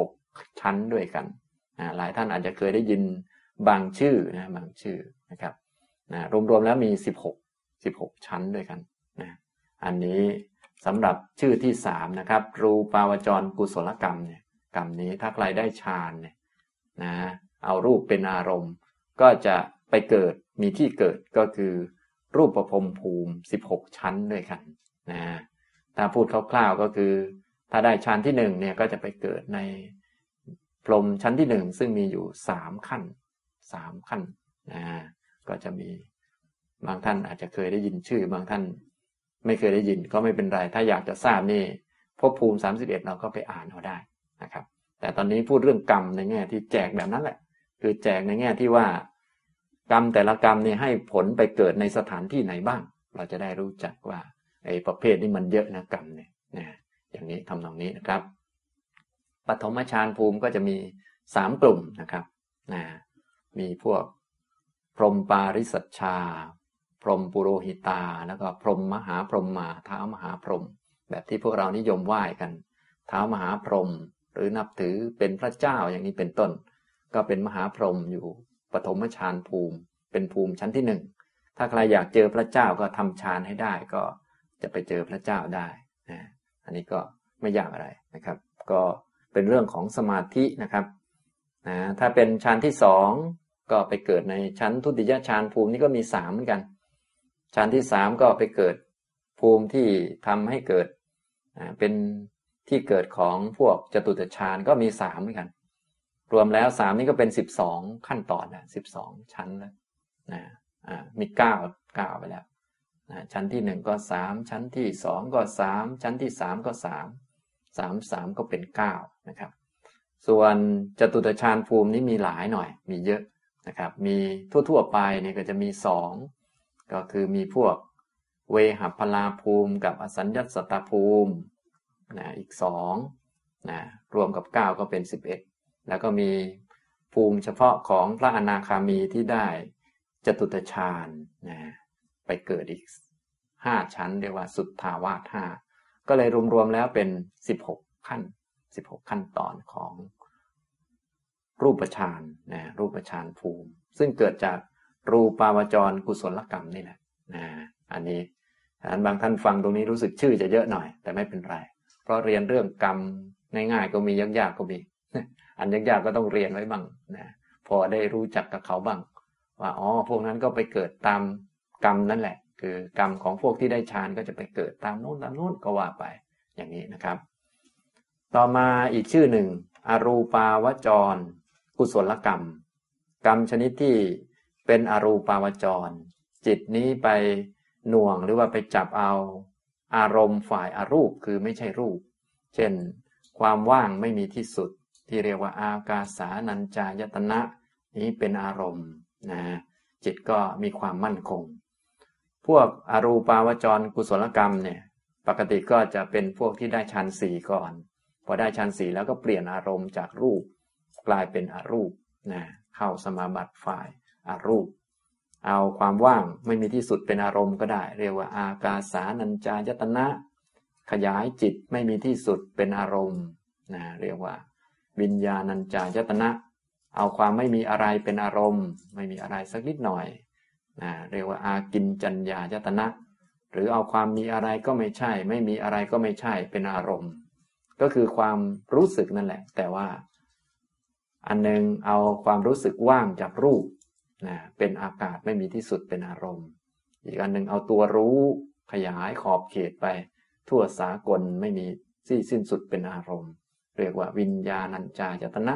16 ชั้นด้วยกันหลายท่านอาจจะเคยได้ยินบางชื่อนะบางชื่อนะครับนะรวมๆแล้วมี 16 16 ชั้นด้วยกันนะอันนี้สำหรับชื่อที่สามนะครับ รูปาวจรกุศลกรรมเนี่ย กรรมนี้ถ้าใครได้ฌานเนี่ยนะเอารูปเป็นอารมณ์ ก็จะไปเกิดมีที่เกิดก็คือ รูปประพรมภูมิ 16 ชั้นด้วยกันนะถ้าพูดคร่าวๆก็คือ ถ้าได้ชั้นที่หนึ่งเนี่ยก็จะไปเกิดในพรมชั้นที่หนึ่งซึ่งมีอยู่สามขั้นสามขั้นนะก็จะมีบางท่านอาจจะเคยได้ยินชื่อบางท่าน ไม่เคยได้ยินก็ไม่เป็นไร ถ้าอยากจะทราบนี่พบภูมิ 31 เราก็ไปอ่านเอาได้ นะครับ แต่ตอนนี้พูดเรื่องกรรมในแง่ที่แจกแบบนั้นแหละ คือแจกในแง่ที่ว่ากรรมแต่ละกรรมเนี่ยให้ผลไปเกิดในสถานที่ไหนบ้าง เราจะได้รู้จักว่าไอ้ประเภทนี้มันเยอะนะกรรมเนี่ยนะอย่างนี้ทำตรงนี้นะครับปฐมฌานภูมิก็จะมีสามกลุ่มนะครับนะมีพวกพรหมปาริสัชชา พรหมปุโรหิตา แล้วก็พรหมมหาพรหมมาเท้ามหาพรหมแบบที่พวกเรานิยมไหว้กัน เท้ามหาพรหม หรือนับถือเป็นพระเจ้าอย่างนี้เป็นต้น ก็เป็นมหาพรหมอยู่ปฐมฌานภูมิ เป็นภูมิชั้นที่หนึ่งถ้าใครอยากเจอพระเจ้าก็ทำฌานให้ได้ก็จะไปเจอพระเจ้าได้นะอันนี้ก็ไม่ยากอะไรนะครับ ก็เป็นเรื่องของสมาธินะครับนะถ้าเป็นชั้นที่สองก็ไปเกิดในชั้นทุติยฌานภูมินี่ก็มีสามเหมือนกันชั้นที่สามก็ไปเกิดภูมิที่ทำให้เกิดเป็น ที่เกิดของพวกจตุตฌานก็มีสามเหมือนกัน รวมแล้วสามนี่ก็เป็นสิบสองขั้นตอนนะสิบสองชั้นแล้วนะอ่ามีเก้าเก้าไปแล้วนะชั้นที่หนึ่งก็สามชั้นที่สองก็สามชั้นที่สามก็สามสามสามก็เป็นเก้านะครับ ส่วนจตุตฌานภูมินี้มีหลายหน่อย มีเยอะนะครับ มีทั่วๆไปเนี่ยก็จะมีสองก็คือมีพวกเวหัพลาภูมิกับอสัญญสัตตภูมิ นะอีกสองนะรวมกับ 9 ก็เป็น 11 แล้วก็มีภูมิเฉพาะของพระอนาคามีที่ได้จตุตฌานนะไปเกิดอีก 5 ชั้น เรียกว่าสุดทาวาสห้าก็เลยรวมๆแล้วเป็น 16 ขั้น 16 ขั้นตอนของรูปฌานนะรูปฌานภูมิ ซึ่งเกิดจากรูปาวจรกุศลกรรมนี่แหละนะอันนี้อันบางท่านฟังตรงนี้รู้สึกชื่อจะเยอะหน่อย แต่ไม่เป็นไร เพราะเรียนเรื่องกรรมง่ายๆก็มียากๆก็มี อันยากๆก็ต้องเรียนไว้บ้างนะพอได้รู้จักกับเขาบ้าง ว่าอ๋อพวกนั้นก็ไปเกิดตามกรรมนั่นแหละ คือกรรมของพวกที่ได้ฌานก็จะไปเกิดตามโน้นตามโน้นก็ว่าไปอย่างนี้นะครับ ต่อมาอีกชื่อหนึ่ง อรูปาวจร กุศลกรรม กรรมชนิดที่เป็นอรูปาวจร จิตนี้ไปหน่วงหรือว่าไปจับเอา อารมณ์ฝ่ายอารูปคือไม่ใช่รูป เช่น ความว่างไม่มีที่สุด ที่เรียกว่าอากาสานัญจายตนะ นี้เป็นอารมณ์นะจิตก็มีความมั่นคง พวกอรูปาวจรกุศลกรรมเนี่ยปกติก็จะเป็นพวกที่ได้ฌานสี่ก่อน พอได้ฌานสี่แล้วก็เปลี่ยนอารมณ์จากรูป กลายเป็นอรูปนะเข้าสมาบัติฝ่ายอารูป เอาความว่างไม่มีที่สุดเป็นอารมณ์ก็ได้ เรียกว่า อากาสานัญจายตนะ ขยายจิตไม่มีที่สุดเป็นอารมณ์นะเรียกว่าวิญญาณัญจายตนะ เอาความไม่มีอะไรเป็นอารมณ์ ไม่มีอะไรสักนิดหน่อยนะเรียกว่าอากินจัญญายตนะ หรือเอาความมีอะไรก็ไม่ใช่ ไม่มีอะไรก็ไม่ใช่เป็นอารมณ์ ก็คือความรู้สึกนั่นแหละ แต่ว่า อันนึงเอาความรู้สึกว่างจากรูป นะเป็นอากาศไม่มีที่สุดเป็นอารมณ์ อีกอันหนึ่งเอาตัวรู้ขยายขอบเขตไป ทั่วสากลไม่มีที่สิ้นสุดเป็นอารมณ์ เรียกว่าวิญญาณัญจายตนะ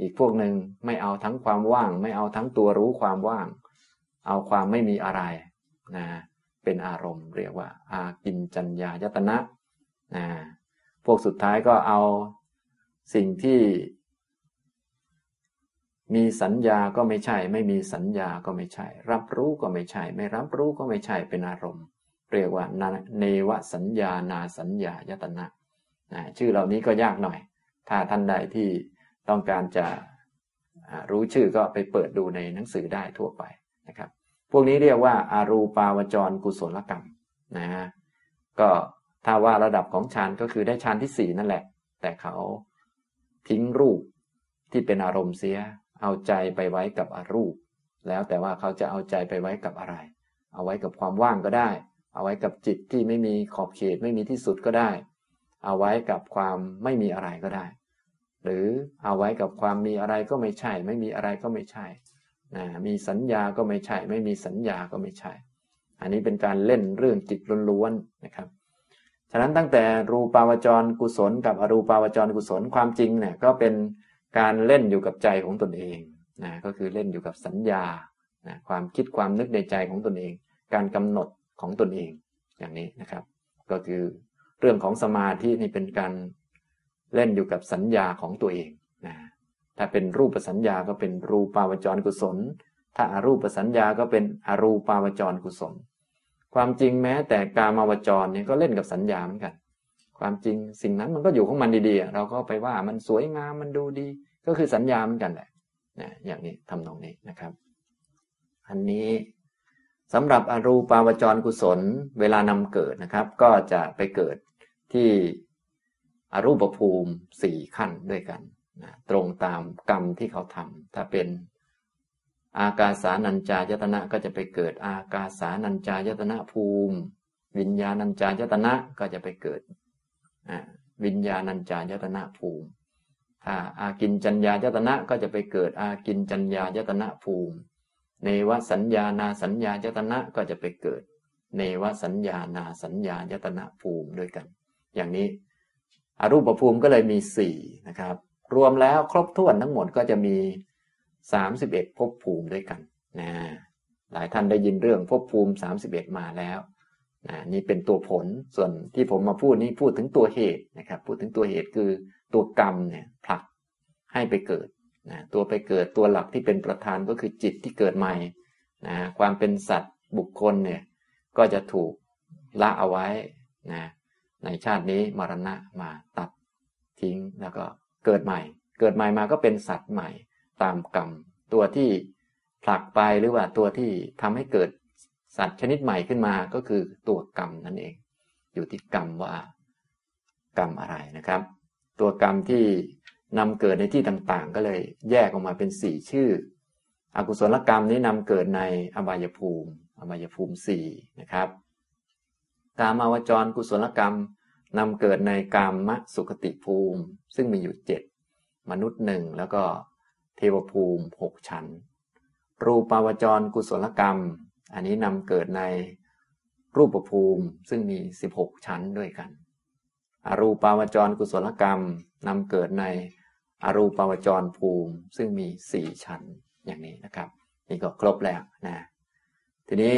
อีกพวกหนึ่งไม่เอาทั้งความว่าง ไม่เอาทั้งตัวรู้ความว่าง เอาความไม่มีอะไรนะเป็นอารมณ์ เรียกว่า อากินจัญญายตนะนะพวกสุดท้ายก็เอาสิ่งที่ มีสัญญาก็ไม่ใช่ ไม่มีสัญญาก็ไม่ใช่ รับรู้ก็ไม่ใช่ ไม่รับรู้ก็ไม่ใช่เป็นอารมณ์ เรียกว่าเนวสัญญานาสัญญายตนะนะชื่อเหล่านี้ก็ยากหน่อย ถ้าท่านใดที่ต้องการจะรู้ชื่อก็ไปเปิดดูในหนังสือได้ทั่วไปนะครับ พวกนี้เรียกว่าอารูปาวจรกุศลกรรมนะก็ถ้าว่าระดับของฌานก็คือได้ฌานที่สี่นั่นแหละ แต่เขาทิ้งรูปที่เป็นอารมณ์เสีย เอาใจไปไว้กับอรูป แล้วแต่ว่าเขาจะเอาใจไปไว้กับอะไร เอาไว้กับความว่างก็ได้ เอาไว้กับจิตที่ไม่มีขอบเขตไม่มีที่สุดก็ได้ เอาไว้กับความไม่มีอะไรก็ได้ หรือเอาไว้กับความมีอะไรก็ไม่ใช่ ไม่มีอะไรก็ไม่ใช่นะมีสัญญาก็ไม่ใช่ ไม่มีสัญญาก็ไม่ใช่ อันนี้เป็นการเล่นเรื่องจิตล้วนๆนะครับฉะนั้นตั้งแต่รูปาวจรกุศลกับอรูปาวจรกุศลความจริงเนี่ยก็เป็น การเล่นอยู่กับใจของตนเองนะก็คือเล่นอยู่กับสัญญานะความคิดความนึกในใจของตนเอง การกำหนดของตนเองอย่างนี้นะครับ ก็คือเรื่องของสมาธินี่เป็นการเล่นอยู่กับสัญญาของตัวเองนะถ้าเป็นรูปสัญญาก็เป็นรูปาวจรกุศล ถ้าอารูปสัญญาก็เป็นอรูปาวจรกุศล ความจริงแม้แต่กามาวจรเนี่ยก็เล่นกับสัญญาเหมือนกัน ความจริงสิ่งนั้นมันก็อยู่ของมันดีๆ เราก็ไปว่ามันสวยงามมันดูดี ก็คือสัญญาเหมือนกันแหละนะอย่างนี้ทำนองนี้นะครับ อันนี้สำหรับอรูปาวจรกุศล เวลานำเกิดนะครับ ก็จะไปเกิดที่อรูปภูมิสี่ขั้นด้วยกันนะตรงตามกรรมที่เขาทำถ้าเป็นอากาสานัญจายตนะก็จะไปเกิดอากาสานัญจายตนะภูมิ วิญญาณัญจายตนะก็จะไปเกิด วิญญาณัญจายตนะภูมิ ถ้าอากินจัญญายตนะก็จะไปเกิดอากินจัญญายตนะภูมิ เนวสัญญานาสัญญายตนะก็จะไปเกิด เนวสัญญานาสัญญายตนะภูมิด้วยกัน อย่างนี้อรูปภูมิก็เลยมีสี่นะครับ รวมแล้วครบถ้วนทั้งหมดก็จะมีสามสิบเอ็ดภพภูมิด้วยกันนะหลายท่านได้ยินเรื่องภพภูมิสามสิบเอ็ดมาแล้ว นะนี่เป็นตัวผลส่วนที่ผมมาพูดนี้พูดถึงตัวเหตุนะครับพูดถึงตัวเหตุคือตัวกรรมเนี่ยผลักให้ไปเกิดนะตัวไปเกิดตัวหลักที่เป็นประธานก็คือจิตที่เกิดใหม่นะความเป็นสัตว์บุคคลเนี่ยก็จะถูกละเอาไว้นะในชาตินี้มรณะมาตัดทิ้งแล้วก็เกิดใหม่ เกิดใหม่มาก็เป็นสัตว์ใหม่ตามกรรม ตัวที่ผลักไปหรือว่าตัวที่ทำให้เกิด สัตว์ชนิดใหม่ขึ้นมาก็คือตัวกรรมนั่นเอง อยู่ที่กรรมว่ากรรมอะไรนะครับ ตัวกรรมที่นำเกิดในที่ต่างๆ ก็เลยแยกออกมาเป็นสี่ชื่อ อกุศลกรรมนี้นำเกิดในอบายภูมิ อบายภูมิสี่นะครับกามาวจรกุศลกรรมนำเกิดในกามมสุขติภูมิ ซึ่งมีอยู่เจ็ดมนุษย์หนึ่งแล้วก็เทวภูมิหกชั้น รูปาวจรกุศลกรรม อันนี้นำเกิดในรูปภูมิซึ่งมี 16 ชั้นด้วยกัน อรูปาวจรกุศลกรรมนำเกิดในอรูปาวจรภูมิซึ่งมี 4 ชั้นอย่างนี้นะครับ นี่ก็ครบแล้วนะทีนี้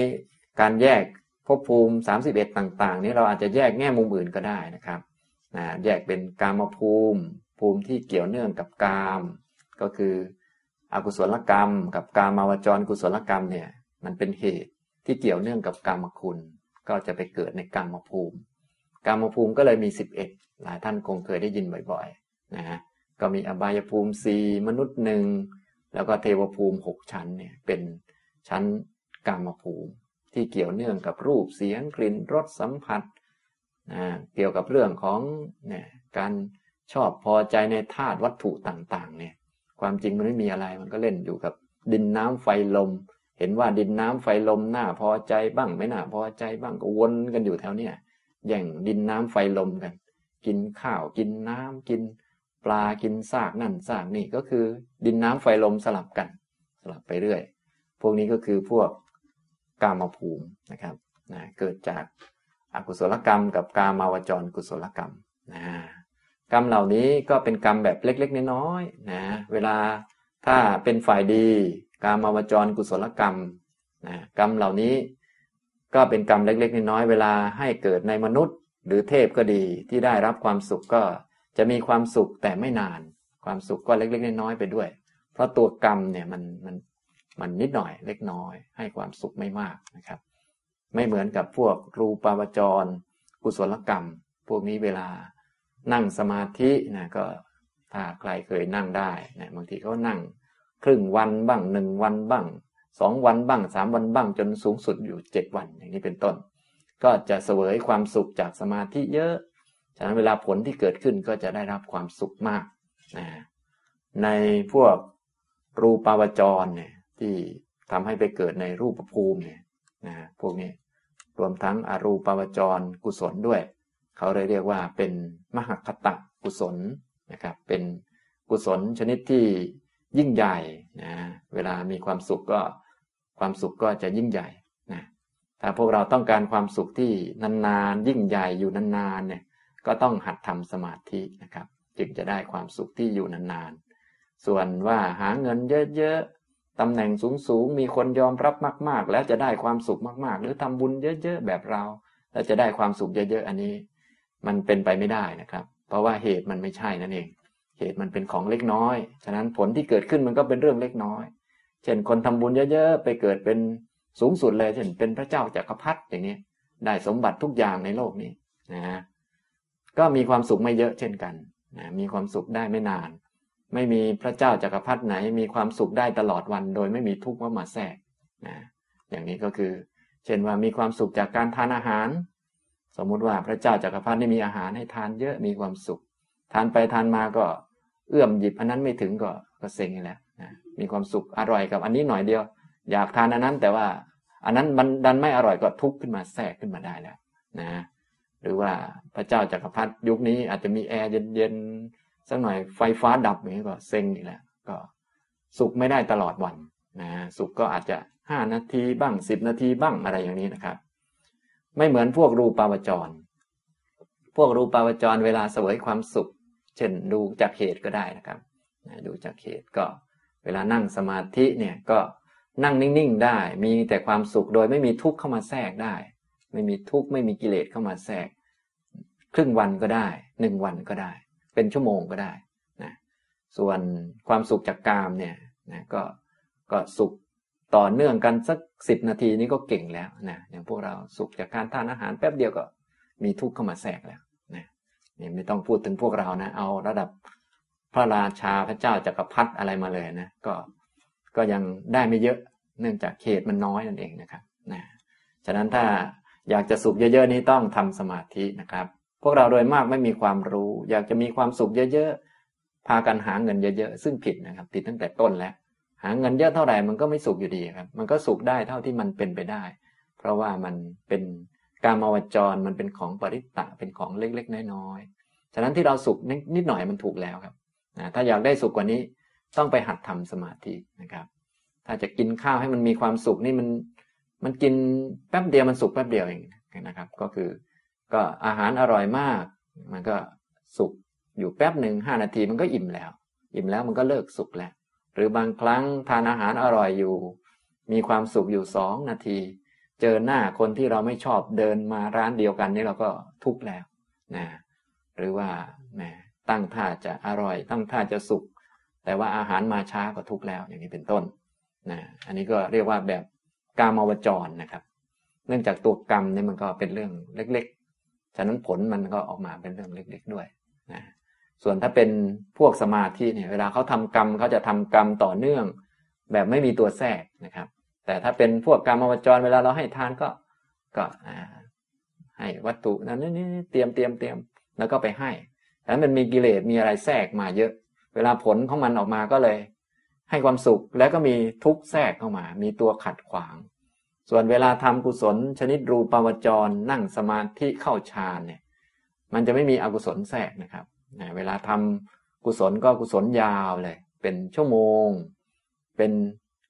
การแยกภพภูมิ 31 ต่าง ๆ นี้เราอาจจะแยกแง่มุมอื่นก็ได้นะครับนะแยกเป็นกามภูมิ ภูมิที่เกี่ยวเนื่องกับกาม ก็คืออกุศลกรรม กับกามาวจรกุศลกรรมเนี่ย มันเป็นเหตุที่เกี่ยวเนื่องกับกรรมคุณ ก็จะไปเกิดในกรรมภูมิกรรมภูมิก็เลยมี 11 หลายท่านคงเคยได้ยินบ่อยๆนะฮะก็มีอบายภูมิสี่มนุษย์หนึ่งแล้วก็เทวภูมิหกชั้นเนี่ยเป็นชั้นกรรมภูมิที่เกี่ยวเนื่องกับรูปเสียงกลิ่นรสสัมผัสนะเกี่ยวกับเรื่องของเนี่ยการชอบพอใจในธาตุวัตถุต่างๆเนี่ยความจริงมันไม่มีอะไรมันก็เล่นอยู่กับดินน้ำไฟลม เห็นว่าดินน้ำไฟลมน่าพอใจบ้างไม่น่าพอใจบ้างก็วนกันอยู่แถวเนี้ยแย่งดินน้ำไฟลมกัน กินข้าวกินน้ำกิน ปลากินซากนั่นซากนี่ก็คือ ดินน้ำไฟลมสลับกัน สลับไปเรื่อย พวกนี้ก็คือพวกกามภูมินะครับนะเกิดจากอากุศลกรรม กับกามาวจรกุศลกรรมนะกรรมเหล่านี้ก็เป็นกรรมแบบเล็ก ๆ น้อยๆนะเวลาถ้าเป็นฝ่ายดี กามาวจรกุศลกรรมนะกรรมเหล่านี้ก็เป็นกรรมเล็ก ๆ น้อยๆเวลาให้เกิดในมนุษย์ หรือเทพก็ดีที่ได้รับความสุขก็จะมีความสุขแต่ไม่นาน ความสุขก็เล็ก ๆ น้อยๆไปด้วย เพราะตัวกรรมเนี่ยมันมันมันนิดหน่อยเล็กน้อย ให้ความสุขไม่มากนะครับ ไม่เหมือนกับพวกรูปาวจร กุศลกรรม พวกนี้เวลานั่งสมาธินะก็ถ้าใครเคยนั่งได้นะบางทีเขานั่ง ครึ่งวันบ้างหนึ่งวันบ้างสองวันบ้างสามวันบ้างจนสูงสุดอยู่เจ็ดวันอย่างนี้เป็นต้น ก็จะเสวยความสุขจากสมาธิเยอะฉะนั้นเวลาผลที่เกิดขึ้นก็จะได้รับความสุขมากนะในพวกรูปาวจรเนี่ยที่ทำให้ไปเกิดในรูปภูมิเนี่ยนะพวกนี้รวมทั้งอรูปาวจรกุศลด้วย เขาเลยเรียกว่าเป็นมหคตะกุศลนะครับเป็นกุศลชนิดที่ ยิ่งใหญ่นะเวลามีความสุขก็ความสุขก็จะยิ่งใหญ่นะถ้าพวกเราต้องการความสุขที่นานๆ ยิ่งใหญ่อยู่นานๆเนี่ยก็ต้องหัดทำสมาธินะครับ จึงจะได้ความสุขที่อยู่นานๆ ส่วนว่าหาเงินเยอะๆตำแหน่งสูงๆ มีคนยอมรับมากๆ แล้วจะได้ความสุขมากๆ หรือทำบุญเยอะๆ แบบเรา แล้วจะได้ความสุขเยอะๆ อันนี้ มันเป็นไปไม่ได้นะครับ เพราะว่าเหตุมันไม่ใช่นั่นเอง เหตุมันเป็นของเล็กน้อย ฉะนั้นผลที่เกิดขึ้นมันก็เป็นเรื่องเล็กน้อย เช่นคนทำบุญเยอะๆไปเกิดเป็นสูงสุดเลยเช่นเป็นพระเจ้าจากักรพรรดิอย่างนี้ได้สมบัติทุกอย่างในโลกนี้นะก็มีความสุขไม่เยอะเช่นกันนะมีความสุขได้ไม่นาน ไม่มีพระเจ้าจากักรพรรดิไหน มีความสุขได้ตลอดวัน โดยไม่มีทุกข์ว่ามาแทรกนะอย่างนี้ก็คือ เช่นว่ามีความสุขจากการทานอาหาร สมมุติว่าพระเจ้าจากักรพรรดิมีอาหารให้ทานเยอะมีความสุข ทานไปทานมาก็ เอื้อมหยิบอันนั้นไม่ถึงก็ก็เซ็งแล้วนะมีความสุขอร่อยกับอันนี้หน่อยเดียว อยากทานอันนั้นแต่ว่า อันนั้นมันดันไม่อร่อยก็ทุกข์ขึ้นมาแทรกขึ้นมาได้แล้วนะ หรือว่าพระเจ้าจากักรพรรดิยุคนี้อาจจะมีแอร์เย็นๆสักหน่อยไฟฟ้าดับอย่างนี้ก็เซ็งอีกแล้วก็สุขไม่ได้ตลอดวันนะสุขก็อาจจะห้านาทีบ้างสิบนาทีบ้างอะไรอย่างนี้นะครับ ไม่เหมือนพวกรูปาวจร พวกรูปาวจรเวลาเสวยความสุข ช่นดูจากเหตุก็ได้นะครับดูจากเหตุก็เวลานั่งสมาธิเนี่ยก็นั่งนิ่งๆได้ มีแต่ความสุขโดยไม่มีทุกข์เข้ามาแทรกได้ ไม่มีทุกข์ไม่มีกิเลสเข้ามาแทรก ครึ่งวันก็ได้หนึ่งวันก็ได้ เป็นชั่วโมงก็ได้นะส่วนความสุขจากกามเนี่ยนะก็ก็สุขต่อเนื่องกันสักสิบนาทีนี้ก็เก่งแล้วนะอย่างพวกเราสุขจากการทานอาหารแป๊บเดียวก็มีทุกข์เข้ามาแทรกแล้ว นี่ไม่ต้องพูดถึงพวกเรานะ เอาระดับพระราชาพระเจ้าจากักรพรรดิอะไรมาเลยนะ ก็ก็ยังได้ไม่เยอะเนื่องจากเขตมันน้อยนั่นเองนะครับนะฉะนั้นถ้าอยากจะสุขเยอะๆนี้ต้องทำสมาธินะครับ พวกเราโดยมากไม่มีความรู้ อยากจะมีความสุขเยอะๆ พากันหาเงินเยอะๆ ซึ่งผิดนะครับผิดตั้งแต่ต้นแล้ว หาเงินเยอะเท่าไหร่มันก็ไม่สุขอยู่ดีครับ มันก็สุขได้เท่าที่มันเป็นไปได้ เพราะว่ามันเป็น การมาวจรมันเป็นของปริตตะเป็นของเล็กๆ น้อยๆ ฉะนั้นที่เราสุขนิดหน่อยมันถูกแล้วครับนะถ้าอยากได้สุขกว่านี้ต้องไปหัดทำสมาธินะครับ ถ้าจะกินข้าวให้มันมีความสุขนี่มันมันกินแป๊บเดียวมันสุขแป๊บเดียวเองนะครับ ก็คือก็อาหารอร่อยมาก มันก็สุขอยู่แป๊บหนึ่งห้านาทีมันก็อิ่มแล้ว อิ่มแล้วมันก็เลิกสุขแล้ว หรือบางครั้งทานอาหารอร่อยอยู่ มีความสุขอยู่สองนาที เจอหน้าคนที่เราไม่ชอบเดินมาร้านเดียวกันนี่เราก็ทุกข์แล้วนะหรือว่าแหมตั้งท่าจะอร่อย ตั้งท่าจะสุขแต่ว่าอาหารมาช้าก็ทุกข์แล้วอย่างนี้เป็นต้นนะอันนี้ก็เรียกว่าแบบกามาวจรนะครับ เนื่องจากตัวกรรมนี่มันก็เป็นเรื่องเล็ก ๆ ฉะนั้นผลมันก็ออกมาเป็นเรื่องเล็ก ๆด้วยนะส่วนถ้าเป็นพวกสมาธิเนี่ยเวลาเขาทำกรรมเขาจะทำกรรมต่อเนื่อง แบบไม่มีตัวแทรกนะครับ แต่ถ้าเป็นพวกกรรมวจรเวลาเราให้ทานก็ก็ให้วัตถุนั้นนี่เตรียมเตรียมเตรียมแล้วก็ไปให้แต่มันมีกิเลสมีอะไรแทรกมาเยอะ เวลาผลของมันออกมาก็เลย ให้ความสุขแล้วก็มีทุกข์แทรกเข้ามา มีตัวขัดขวาง ส่วนเวลาทำกุศล ชนิดรูปาวจร นั่งสมาธิเข้าฌานเนี่ย มันจะไม่มีอกุศลแทรกนะครับเวลาทำกุศลก็กุศลยาวเลย เป็นชั่วโมง เป็น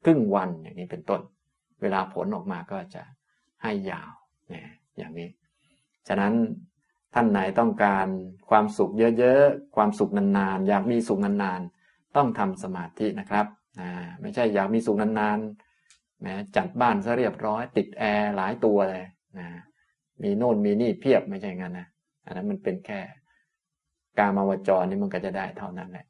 ครึ่งวันอย่างนี้เป็นต้น เวลาผลออกมาก็จะให้ยาวนะอย่างนี้ ฉะนั้นท่านไหนต้องการความสุขเยอะๆ ความสุขนานๆ อยากมีสุขนานๆ ต้องทำสมาธินะครับนะไม่ใช่อยากมีสุขนานๆแม้จัดบ้านซะเรียบร้อย ติดแอร์หลายตัวเลยนะมีโน่นมีนี่เพียบไม่ใช่งั้นนะอันนั้นมันเป็นแค่การมาวจรนี่มันก็จะได้เท่านั้นแหละ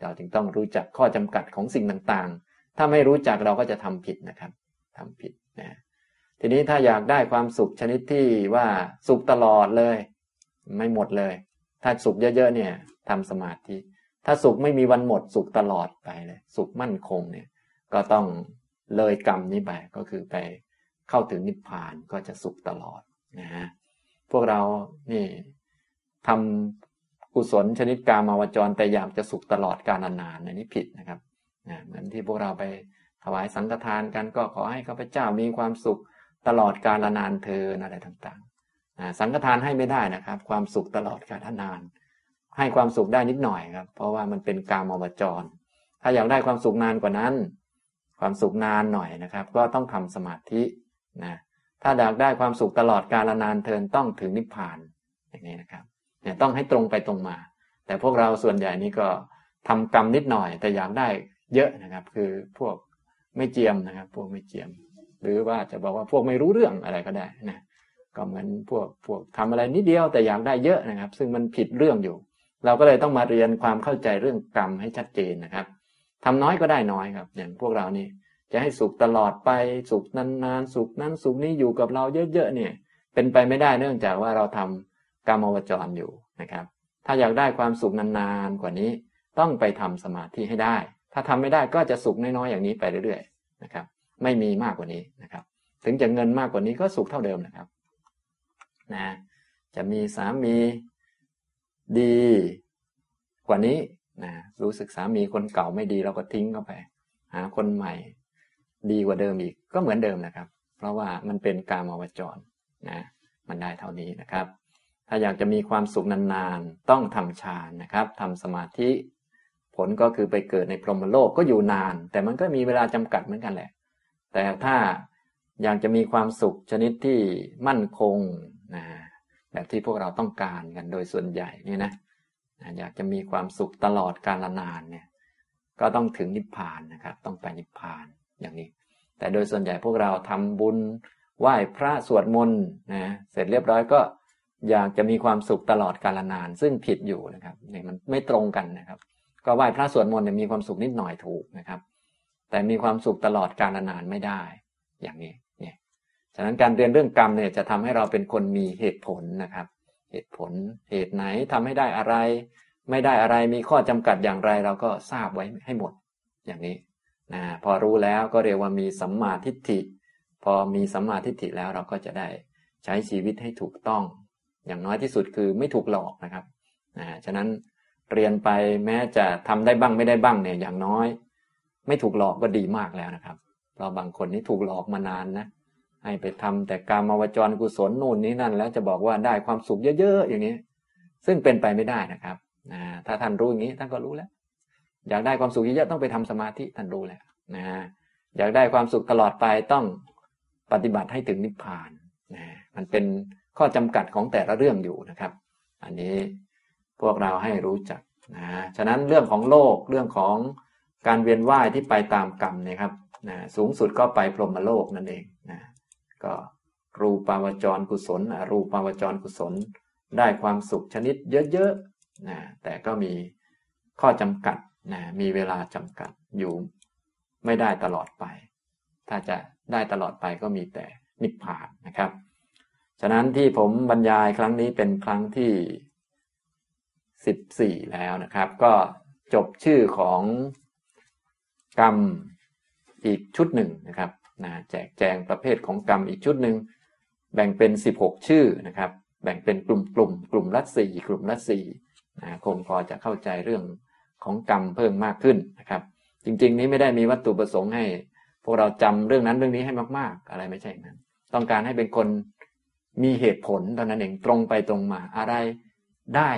เราจึงต้องรู้จักข้อจำกัดของสิ่งต่างๆ ถ้าไม่รู้จักเราก็จะทำผิดนะครับทำผิดนะทีนี้ถ้าอยากได้ความสุขชนิดที่ว่าสุขตลอดเลย ไม่หมดเลย ถ้าสุขเยอะๆเนี่ยทำสมาธิถ้าสุขไม่มีวันหมดสุขตลอดไปเลย สุขมั่นคงเนี่ย ก็ต้องเลยกรรมนี้ไปก็คือไปเข้าถึงนิพพานก็จะสุขตลอดนะฮะพวกเรานี่ทำกุศลชนิดกามาวจรแต่อยากจะสุขตลอดกาลนานๆอันนี้ผิดนะครับ นะเหมือนที่พวกเราไปถวายสังฆทานกันก็ขอให้ข้าพเจ้ามีความสุขตลอดกาลนานเธออะไรต่างๆนะสังฆทานให้ไม่ได้นะครับ ความสุขตลอดกาลนาน ให้ความสุขได้นิดหน่อยครับ เพราะว่ามันเป็นกามาวจร ถ้าอยากได้ความสุขนานกว่านั้น ความสุขนานหน่อยนะครับ ก็ต้องทำสมาธินะถ้าอยากได้ความสุขตลอดกาลนานเทินต้องถึงนิพพานอย่างนี้นะครับเนี่ยต้องให้ตรงไปตรงมา แต่พวกเราส่วนใหญ่นี้ก็ทำกรรมนิดหน่อย แต่อยากได้ เยอะนะครับ คือพวกไม่เจียมนะครับ พวกไม่เจียม หรือว่าจะบอกว่าพวกไม่รู้เรื่องอะไรก็ได้นะก็เหมือนพวกพวกทำอะไรนิดเดียวแต่อยากได้เยอะนะครับ ซึ่งมันผิดเรื่องอยู่ เราก็เลยต้องมาเรียนความเข้าใจเรื่องกรรมให้ชัดเจนนะครับทำน้อยก็ได้น้อยครับ อย่างพวกเรานี่จะให้สุขตลอดไปสุขนานๆสุขนั้นสุขนี้อยู่กับเราเยอะๆเนี่ย เป็นไปไม่ได้เนื่องจากว่าเราทำกรรมวจรอยู่นะครับ ถ้าอยากได้ความสุขนานๆกว่านี้ ต้องไปทำสมาธิให้ได้ ถ้าทำไม่ได้ก็จะสุขน้อยๆอย่างนี้ไปเรื่อยๆนะครับ ไม่มีมากกว่านี้นะครับ ถึงจะเงินมากกว่านี้ก็สุขเท่าเดิมนะครับนะจะมีสามีดีกว่านี้นะรู้สึกสามีคนเก่าไม่ดีเราก็ทิ้งเข้าไป หาคนใหม่ ดีกว่าเดิมอีกก็เหมือนเดิมนะครับ เพราะว่ามันเป็นกามาวจรนะมันได้เท่านี้นะครับ ถ้าอยากจะมีความสุขนานๆ ต้องทำฌานนะครับทำสมาธิ ผลก็คือไปเกิดในพรหมโลกก็อยู่นาน แต่มันก็มีเวลาจำกัดเหมือนกันแหละ แต่ถ้าอยากจะมีความสุขชนิดที่มั่นคงนะแบบที่พวกเราต้องการกันโดยส่วนใหญ่นี่นะอยากจะมีความสุขตลอดกาลนานเนี่ยก็ต้องถึงนิพพานนะครับ ต้องไปนิพพานอย่างนี้ แต่โดยส่วนใหญ่พวกเราทำบุญไหว้พระสวดมนต์นะเสร็จเรียบร้อยก็อยากจะมีความสุขตลอดกาลนาน ซึ่งผิดอยู่นะครับนี่มันไม่ตรงกันนะครับ ก็ไหว้พระสวดมนต์เนี่ยมีความสุขนิดหน่อยถูกนะครับ แต่มีความสุขตลอดกาลนานไม่ได้ อย่างนี้เนี่ยฉะนั้นการเรียนเรื่องกรรมเนี่ยจะทำให้เราเป็นคนมีเหตุผลนะครับ เหตุผลเหตุไหนทำให้ได้อะไร ไม่ได้อะไรมีข้อจำกัดอย่างไรเราก็ทราบไว้ให้หมด อย่างนี้นะพอรู้แล้วก็เรียกว่ามีสัมมาทิฏฐิ พอมีสัมมาทิฏฐิแล้วเราก็จะได้ใช้ชีวิตให้ถูกต้อง อย่างน้อยที่สุดคือไม่ถูกหลอกนะครับนะฉะนั้น เรียนไปแม้จะทำได้บ้างไม่ได้บ้างเนี่ยอย่างน้อย ไม่ถูกหลอกก็ดีมากแล้วนะครับ เพราะบางคนนี่ถูกหลอกมานานนะให้ไปทำแต่การมาวจรกุศลนู่นนี้นั่น แล้วจะบอกว่าได้ความสุขเยอะๆอย่างนี้ ซึ่งเป็นไปไม่ได้นะครับนะถ้าท่านรู้อย่างนี้ท่านก็รู้แล้ว อยากได้ความสุขเยอะๆต้องไปทำสมาธิท่านรู้แล้วนะอยากได้ความสุขตลอดไปต้องปฏิบัติให้ถึงนิพพานนะมันเป็นข้อจำกัดของแต่ละเรื่องอยู่นะครับ อันนี้ พวกเราให้รู้จักนะฉะนั้นเรื่องของโลกเรื่องของการเวียนว่ายที่ไปตามกรรมนะครับนะสูงสุดก็ไปพรหมโลกนั่นเองนะก็รูปาวจรกุศลอรูปาวจรกุศล ได้ความสุขชนิดเยอะๆนะแต่ก็มีข้อจำกัดนะมีเวลาจำกัดอยู่ไม่ได้ตลอดไป ถ้าจะได้ตลอดไปก็มีแต่นิพพานนะครับ ฉะนั้นที่ผมบรรยายครั้งนี้เป็นครั้งที่ 14 แล้วนะครับ ก็จบชื่อของกรรมอีกชุดหนึ่งนะครับนะแจกแจงประเภทของกรรมอีกชุดหนึ่งแบ่งเป็น 16 ชื่อนะครับ แบ่งเป็นกลุ่มกลุ่มกลุ่มละสี่กลุ่มละสี่นะคงพอจะเข้าใจเรื่องของกรรมเพิ่มมากขึ้นนะครับ จริง ๆ นี้ไม่ได้มีวัตถุประสงค์ให้ พวกเราจำเรื่องนั้นเรื่องนี้ให้มากๆ อะไรไม่ใช่นั้นต้องการให้เป็นคนมีเหตุผลตอนนั้นเองตรงไปตรงมาอะไรได้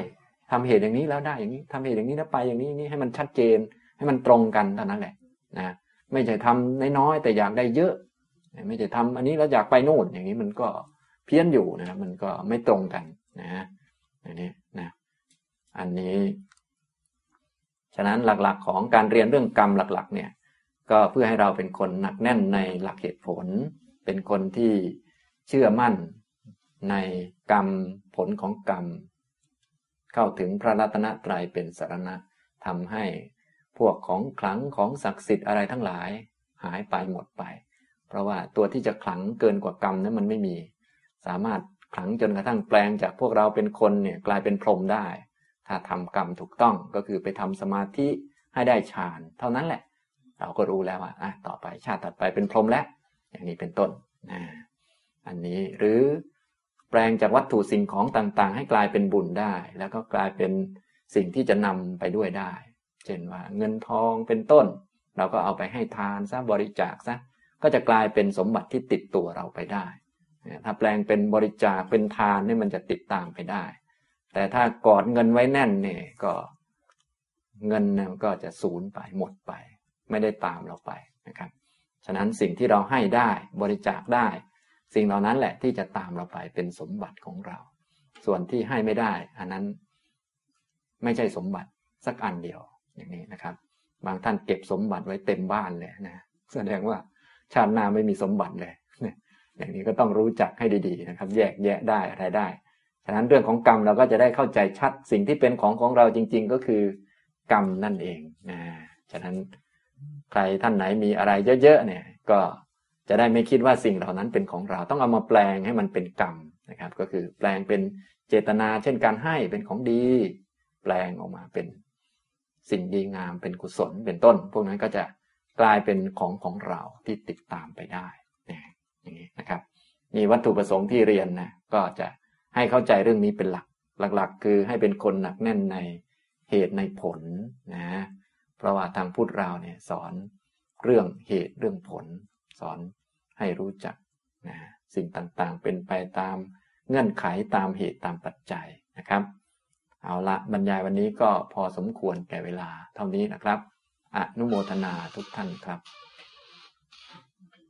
ทำเหตุอย่างนี้แล้วได้อย่างนี้ทำเหตุอย่างนี้แล้วไปอย่างนี้นี่ให้มันชัดเจน ให้มันตรงกันเท่านั้นแหละนะไม่ใช่ทำน้อยๆแต่อยากได้เยอะ ไม่ใช่ทำอันนี้แล้วอยากไปโน่นอย่างนี้มันก็เพี้ยนอยู่นะมันก็ไม่ตรงกันนะอันนี้นะอันนี้ ฉะนั้นหลักๆของการเรียนเรื่องกรรมหลัก ๆ เนี่ย ก็เพื่อให้เราเป็นคนหนักแน่นในหลักเหตุผล เป็นคนที่เชื่อมั่นในกรรมผลของกรรม เข้าถึงพระรัตนตรัยเป็นสารณะทำให้พวกของขลังของศักดิ์สิทธิ์อะไรทั้งหลาย หายไปหมดไป เพราะว่าตัวที่จะขลังเกินกว่ากรรมนั้นมันไม่มี สามารถขลังจนกระทั่งแปลงจากพวกเราเป็นคนเนี่ยกลายเป็นพรหมได้ ถ้าทำกรรมถูกต้องก็คือไปทำสมาธิให้ได้ฌานเท่านั้นแหละ เราก็รู้แล้วว่าอะต่อไปชาติถัดไปเป็นพรหมแล้ว อย่างนี้เป็นต้นนะอันนี้หรือ แปลงจากวัตถุสิ่งของต่างๆ ให้กลายเป็นบุญได้ แล้วก็กลายเป็นสิ่งที่จะนำไปด้วยได้ เช่นว่าเงินทองเป็นต้น เราก็เอาไปให้ทานซะบริจาคซะก็จะกลายเป็นสมบัติที่ติดตัวเราไปได้ ถ้าแปลงเป็นบริจาคเป็นทานนี่มันจะติดตามไปได้ แต่ถ้ากอดเงินไว้แน่นเนี่ยก็เงินเนี่ยก็จะสูญไปหมดไป ไม่ได้ตามเราไปนะครับ ฉะนั้นสิ่งที่เราให้ได้บริจาคได้ สิ่งเหล่านั้นแหละที่จะตามเราไปเป็นสมบัติของเรา ส่วนที่ให้ไม่ได้ อันนั้นไม่ใช่สมบัติสักอันเดียวอย่างนี้นะครับ บางท่านเก็บสมบัติไว้เต็มบ้านเลยนะแสดงว่าชาติหน้าไม่มีสมบัติเลยอย่างนี้ก็ต้องรู้จักให้ดีๆนะครับ แยกแยะได้อะไรได้ฉะนั้นเรื่องของกรรมเราก็จะได้เข้าใจชัดสิ่งที่เป็นของของเราจริง ๆ ก็คือกรรมนั่นเองนะฉะนั้นใครท่านไหนมีอะไรเยอะๆเนี่ย ก็ จะได้ไม่คิดว่าสิ่งเหล่านั้นเป็นของเราต้องเอามาแปลงให้มันเป็นกรรมนะครับ ก็คือแปลงเป็นเจตนา เช่นการให้เป็นของดี แปลงออกมาเป็นสิ่งดีงามเป็นกุศลเป็นต้น พวกนั้นก็จะกลายเป็นของของเราที่ติดตามไปได้นะอย่างนี้นะครับนี่วัตถุประสงค์ที่เรียนนะก็จะให้เข้าใจเรื่องนี้เป็นหลัก หลักๆ คือให้เป็นคนหนักแน่นในเหตุในผลนะ เพราะว่าทางพุทธเราเนี่ยสอนเรื่องเหตุเรื่องผล สอน ให้รู้จักนะสิ่งต่างๆ เป็นไปตามเงื่อนไขตามเหตุตามปัจจัยนะครับ เอาละบรรยายวันนี้ก็พอสมควรแก่เวลาเท่านี้นะครับ อนุโมทนาทุกท่านครับ